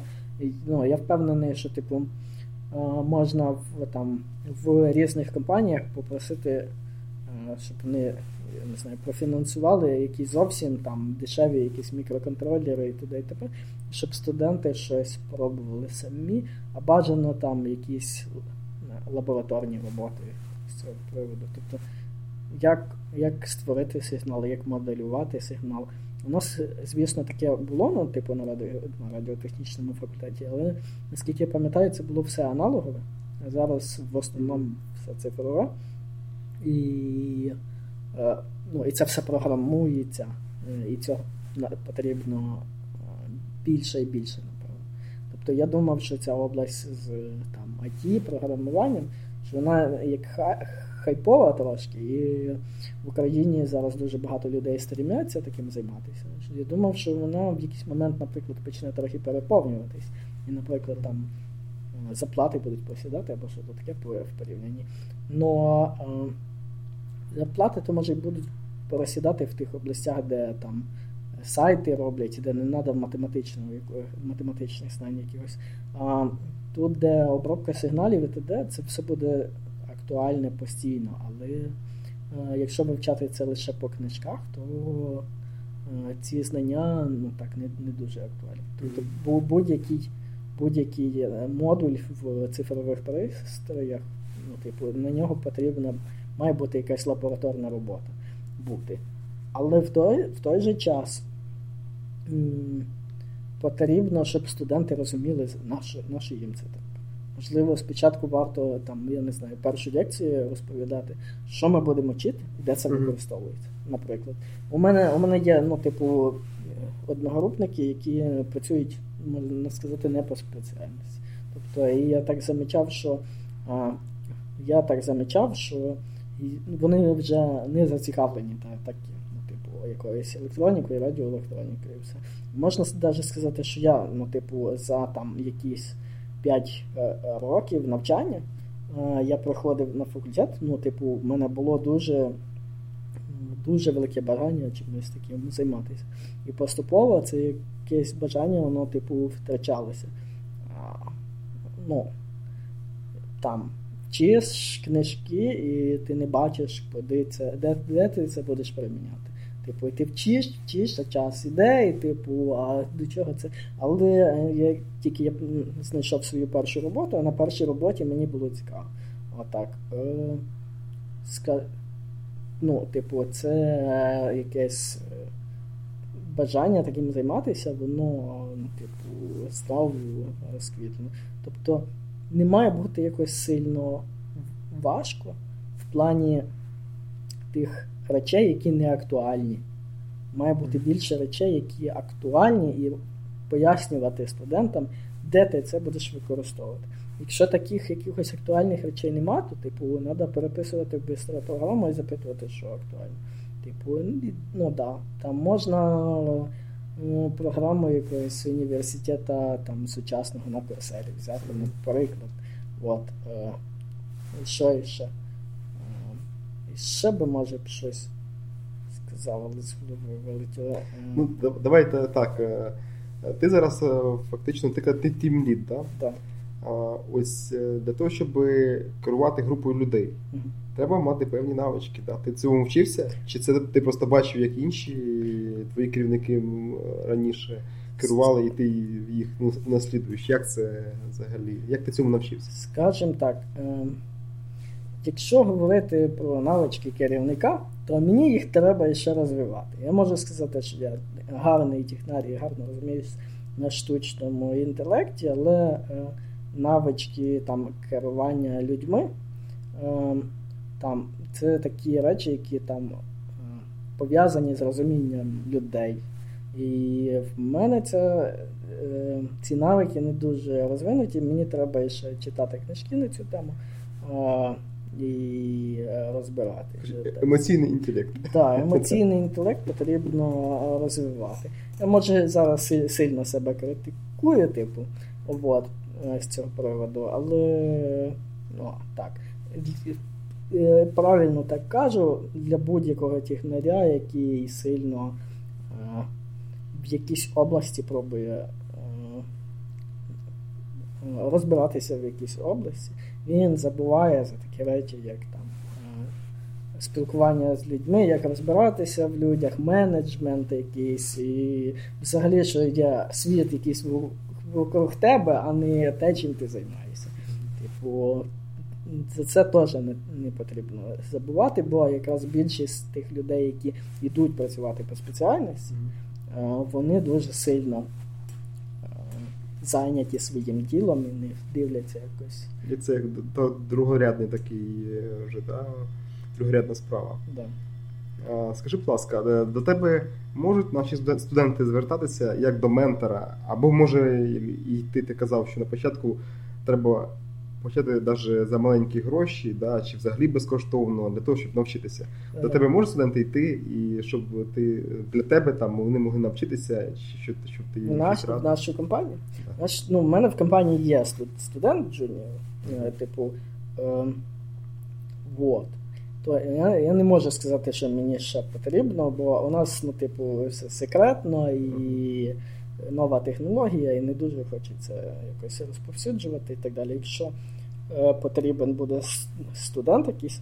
ну, я впевнений, що типу, можна в там, в різних компаніях попросити, щоб вони не знаю, профінансували якісь зовсім там дешеві якісь мікроконтролери і туди і тепер, щоб студенти щось пробували самі, а бажано там якісь лабораторні роботи з цього приводу. Тобто, як як створити сигнал, як моделювати сигнал. У нас, звісно, таке було ну, типу, на радіо, на радіотехнічному факультеті, але наскільки я пам'ятаю, це було все аналогове. Зараз в основному все цифрове. І е, ну, і це все програмується, е, і цього потрібно е, більше і більше, напевно. Тобто я думав, що ця область з там, IT, програмуванням, що вона як хайпова трошки, і в Україні зараз дуже багато людей стрімляться таким займатися. Я думав, що вона в якийсь момент, наприклад, почне трохи переповнюватись. І, наприклад, там е, заплати будуть посідати або що таке в порівнянні. Но е, заплати то може будуть пересідати в тих областях, де там сайти роблять, де не треба математичних знань якихось. А тут, де обробка сигналів і т.д., це все буде актуальне постійно, але е, якщо вивчати це лише по книжках, то е, ці знання ну, так, не не дуже актуальні. Тобто будь-який будь-який е, модуль в цифрових пристроях, ну, типу, на нього потрібна, має бути якась лабораторна робота бути. Але в той в той же час потрібно, щоб студенти розуміли, на що, на що їм це так. Можливо, спочатку варто там, я не знаю, першу лекцію розповідати, що ми будемо вчити і де це використовується. Наприклад, у мене у мене є ну, типу, одногрупники, які працюють, можна сказати, не по спеціальності. Тобто, і я так замічав, що а, я так замічав, що вони вже не зацікавлені так, такі, ну, типу, якоюсь електронікою, радіоелектронікою. і все. Можна навіть сказати, що я, ну, типу, за там якісь 5 е, років навчання е, я проходив на факультет. Ну, типу, в мене було дуже дуже велике бажання чимось таким займатися. І поступово це якесь бажання, воно, типу, втрачалося. Ну, там вчиш книжки, і ти не бачиш, куди це, де, де ти це будеш приміняти. Типу, ти вчиш, вчиш, а час іде, і типу, а до чого це? Але я тільки я знайшов свою першу роботу, а на першій роботі мені було цікаво. Отак. Е, ска... Ну, типу, це якесь бажання таким займатися, воно, типу, став розквітло. Тобто не має бути якось сильно важко в плані тих речей, які не актуальні. Має бути більше речей, які актуальні, і пояснювати студентам, де ти це будеш використовувати. Якщо таких якихось актуальних речей немає, то типу, треба переписувати в програму і запитувати, що актуально. Типу, ну да, там можна ну, програму якогось університету там, сучасного на Курсері взяти, наприклад. От, е, що і ще би, може, б щось сказав, але з голови вилетіло. Е. Ну, давайте так. Е, ти зараз фактично ти, ти тімлід, так? Так. Ось для того, щоб керувати групою людей, угу. треба мати певні навички. Да? Ти цьому вчився? Чи це ти просто бачив, як інші твої керівники раніше керували, і ти їх ну, наслідуєш? Як це взагалі? Як ти цьому навчився? Скажімо так, е, якщо говорити про навички керівника, то мені їх треба ще розвивати. Я можу сказати, що я гарний технар і гарно розуміюсь на штучному інтелекті, але е, навички там керування людьми. Е, там Це такі речі, які там е, пов'язані з розумінням людей. І в мене це, ці навики не дуже розвинуті. Мені треба ще читати книжки на цю тему і розбирати. Емоційний інтелект. Так, емоційний інтелект потрібно розвивати. Я може зараз сильно себе критикую, типу, от, з цього приводу, але ну, так. Е, правильно так кажу, для будь-якого технаря, який сильно е, в якійсь області пробує е, розбиратися в якійсь області, він забуває за такі речі, як там спілкування з людьми, як розбиратися в людях, менеджмент якийсь, і взагалі, що є світ якийсь вокруг тебе, а не те, чим ти займаєшся. Типу, за це теж не, не потрібно забувати, бо якраз більшість тих людей, які йдуть працювати по спеціальності, mm-hmm. вони дуже сильно зайняті своїм ділом і не дивляться якось. І це як другорядний такий е, вже, да? другорядна справа. Да. Скажи, будь ласка, до тебе можуть наші студенти звертатися як до ментора, або може і ти, ти казав, що на початку треба почати навіть за маленькі гроші, да, чи взагалі безкоштовно для того, щоб навчитися. Ага. До тебе можуть студенти йти, і щоб ти для тебе там вони могли навчитися, щоб, щоб ти Наш, в нашу компанію. Да. Наш, ну, в мене в компанії є студент джуніор, е, типу. Е, вот. То я я не можу сказати, що мені ще потрібно, бо у нас, ну, типу, все секретно і нова технологія, і не дуже хочеться якось розповсюджувати і так далі. Якщо потрібен буде студент якийсь,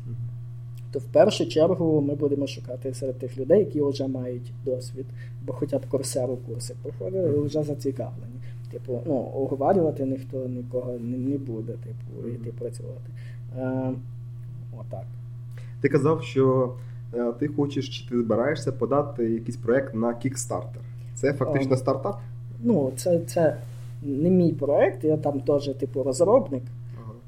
то в першу чергу ми будемо шукати серед тих людей, які вже мають досвід, бо хоча б курсеру курси проходили і вже зацікавлені. Типу, ну, оговарювати ніхто нікого не, не буде, типу, йти працювати. Е, Отак. Ти казав, що е, ти хочеш чи ти збираєшся подати якийсь проект на Kickstarter. Це фактично а, стартап? Ну, це це не мій проект, я там теж типу розробник.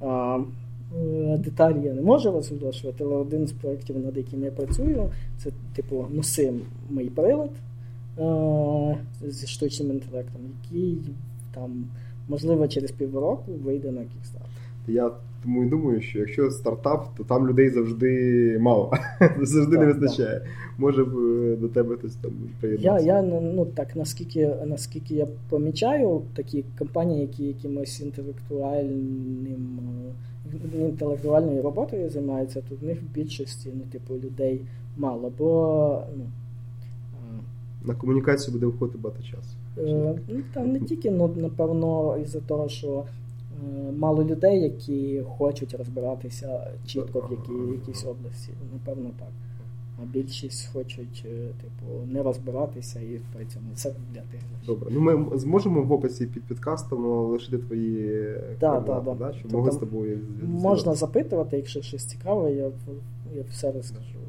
Е, Деталі я не можу розголошувати, але один з проєктів, над яким я працюю, це типу носимий прилад е, зі штучним інтелектом, який там, можливо, через півроку вийде на Kickstarter. Я тому і думаю, що якщо стартап, то там людей завжди мало. Завжди не вистачає. Може б е, до тебе хтось там приєднався. Я я ну так наскільки наскільки я помічаю такі компанії, які якимось інтелектуальним е, інтелектуальною роботою займаються, то в них в більшості ну, типу, людей мало. Бо ну, на комунікацію буде входити багато часу. Е, ну, та не тільки, ну, напевно, із-за того, що е, мало людей, які хочуть розбиратися чітко в якій, якійсь області. Напевно, так. А більшість хочуть, е, типу, не розбиратися і при цьому це для тих. Добре. Ну ми зможемо в описі під підкастом лишити твої да, да, да. да, щоб тобто, могли з тобою можна запитувати, якщо щось цікаве, я я все розкажу.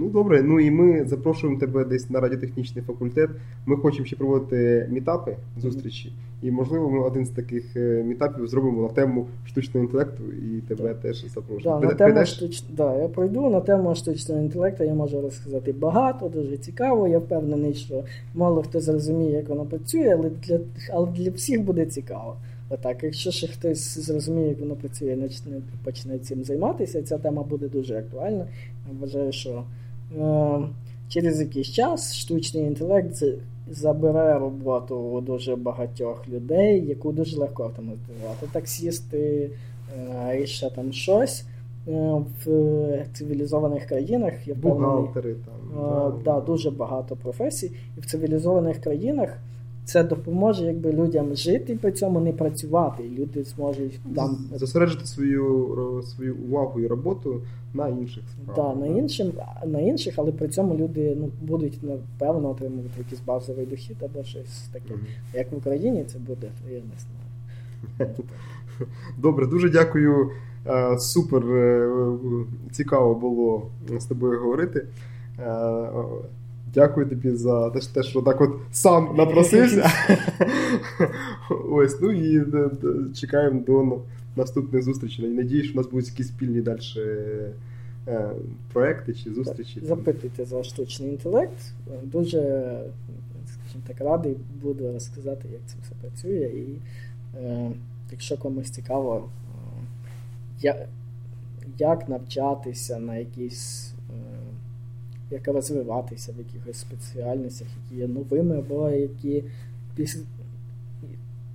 Ну добре, ну і ми запрошуємо тебе десь на радіотехнічний факультет. Ми хочемо ще проводити мітапи, зустрічі. І, можливо, ми один з таких е, мітапів зробимо на тему штучного інтелекту і тебе так. теж запрошуємо. Да, на тему штуч... да, я пройду на тему штучного інтелекту, я можу розказати багато, дуже цікаво. Я впевнений, що мало хто зрозуміє, як воно працює, але для але для всіх буде цікаво. Отак, якщо ще хтось зрозуміє, як воно працює, почне, почне цим займатися, ця тема буде дуже актуальна. Я вважаю, що через якийсь час штучний інтелект забере роботу у дуже багатьох людей, яку дуже легко автоматизувати. Таксісти і ще там щось. В цивілізованих країнах я Бухгалтери там. Да, да, дуже багато професій, і в цивілізованих країнах це допоможе якби людям жити і при цьому не працювати. І люди зможуть там зосереджити свою свою увагу і роботу на інших справах. Да, на іншим, на інших, але при цьому люди ну, будуть напевно отримувати якийсь базовий дохід або щось таке. Угу. Як в Україні це буде, то я не знаю. Добре, дуже дякую. Е, супер е, цікаво було з тобою говорити. Е, Дякую тобі за те, що так от сам напросився. Ось, ну і е, чекаємо до наступних зустрічей. Надіюсь, що у нас будуть якісь спільні далі е, проекти чи зустрічі. Запитуйте за штучний інтелект. Дуже, скажімо так, радий буду розказати, як це все працює. І е, якщо комусь цікаво, як навчатися на якісь як розвиватися в якихось спеціальностях, які є новими, або які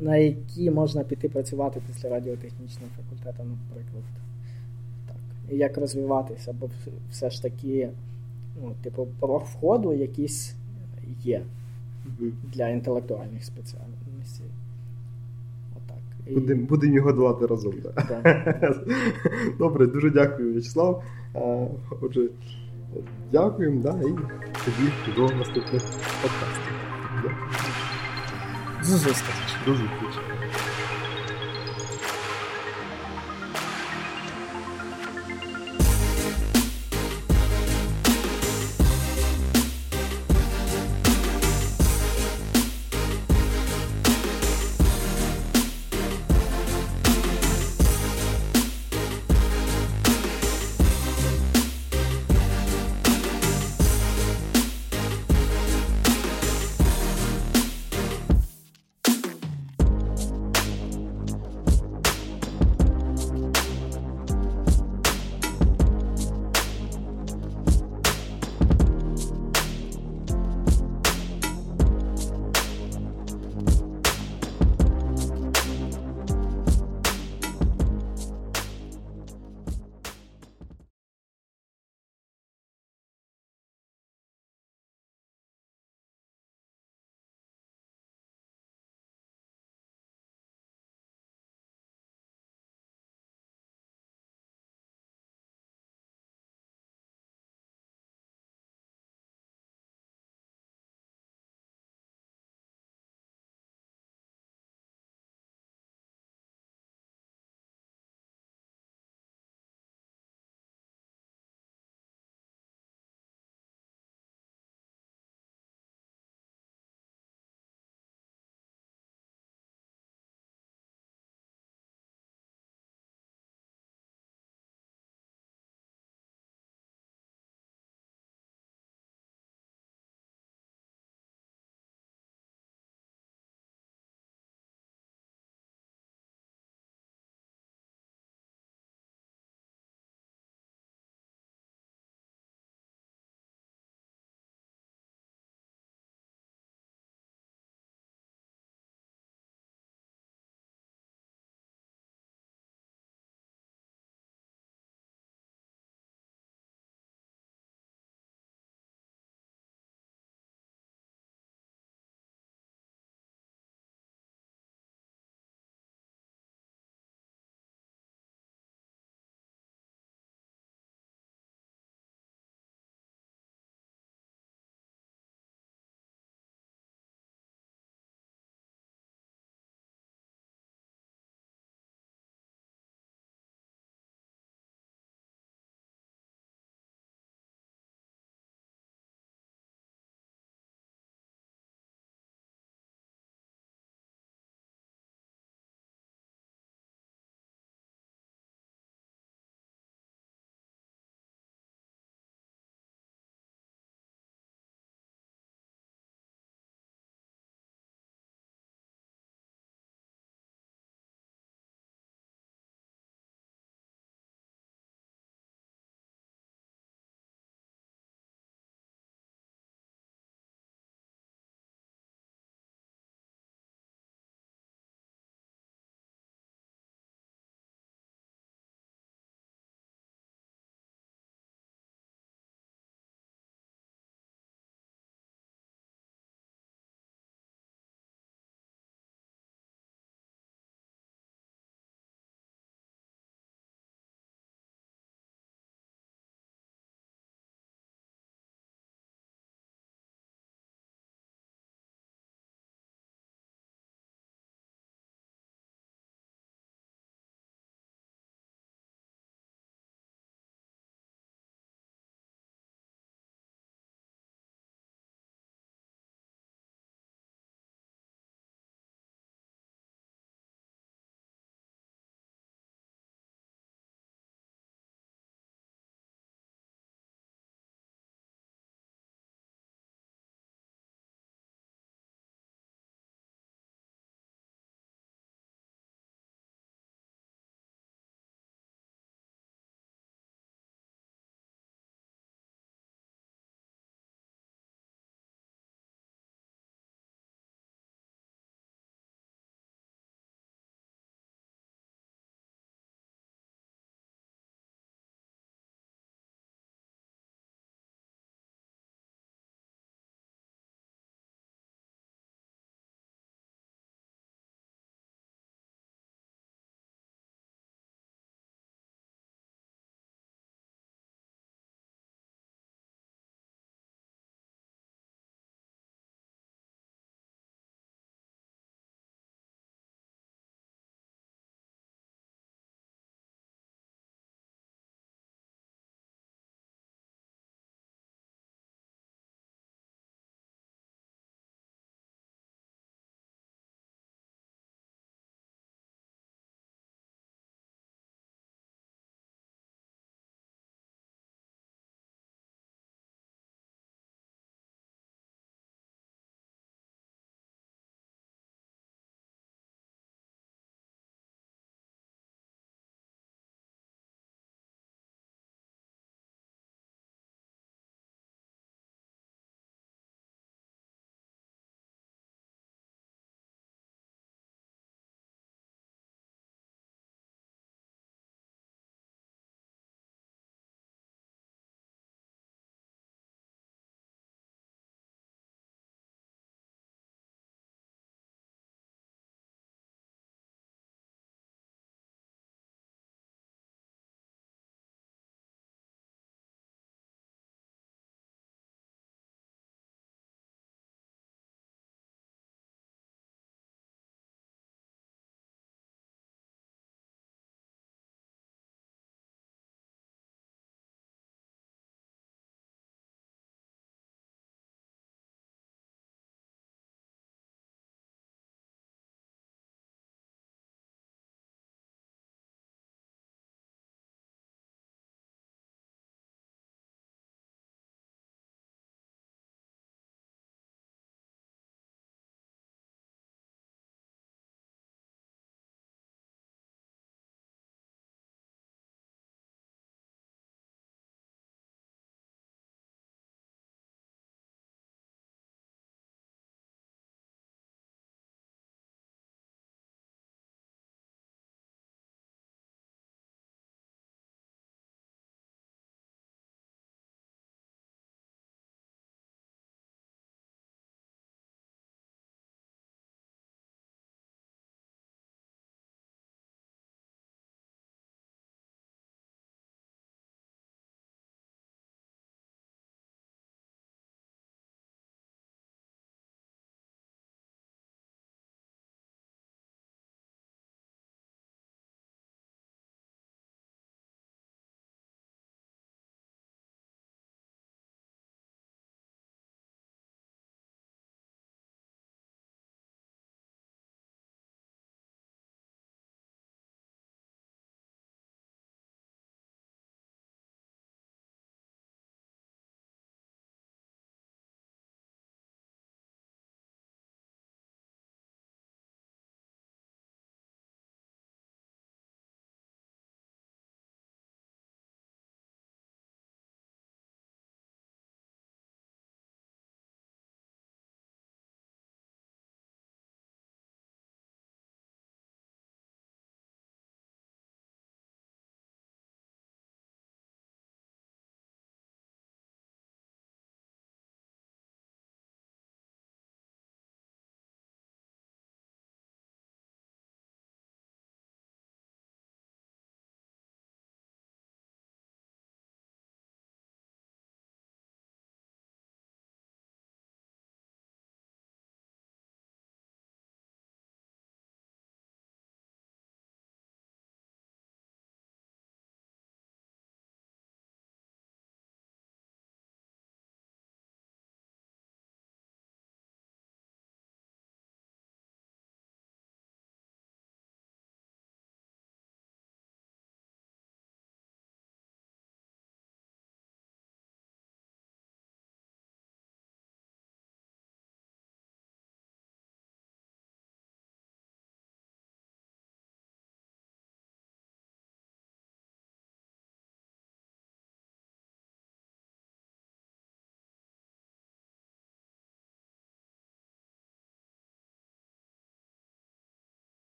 на які можна піти працювати після радіотехнічного факультету, наприклад. Так. І як розвиватися, бо все ж таки, ну, типу, порог входу якийсь є для інтелектуальних спеціальностей. Отак. Будемо будем його долати разом. Так. Добре, дуже дякую, В'ячеслав. Отже. Дякуємо, да, і тоді до наступних подкастів. До зустрічі. До зустрічі.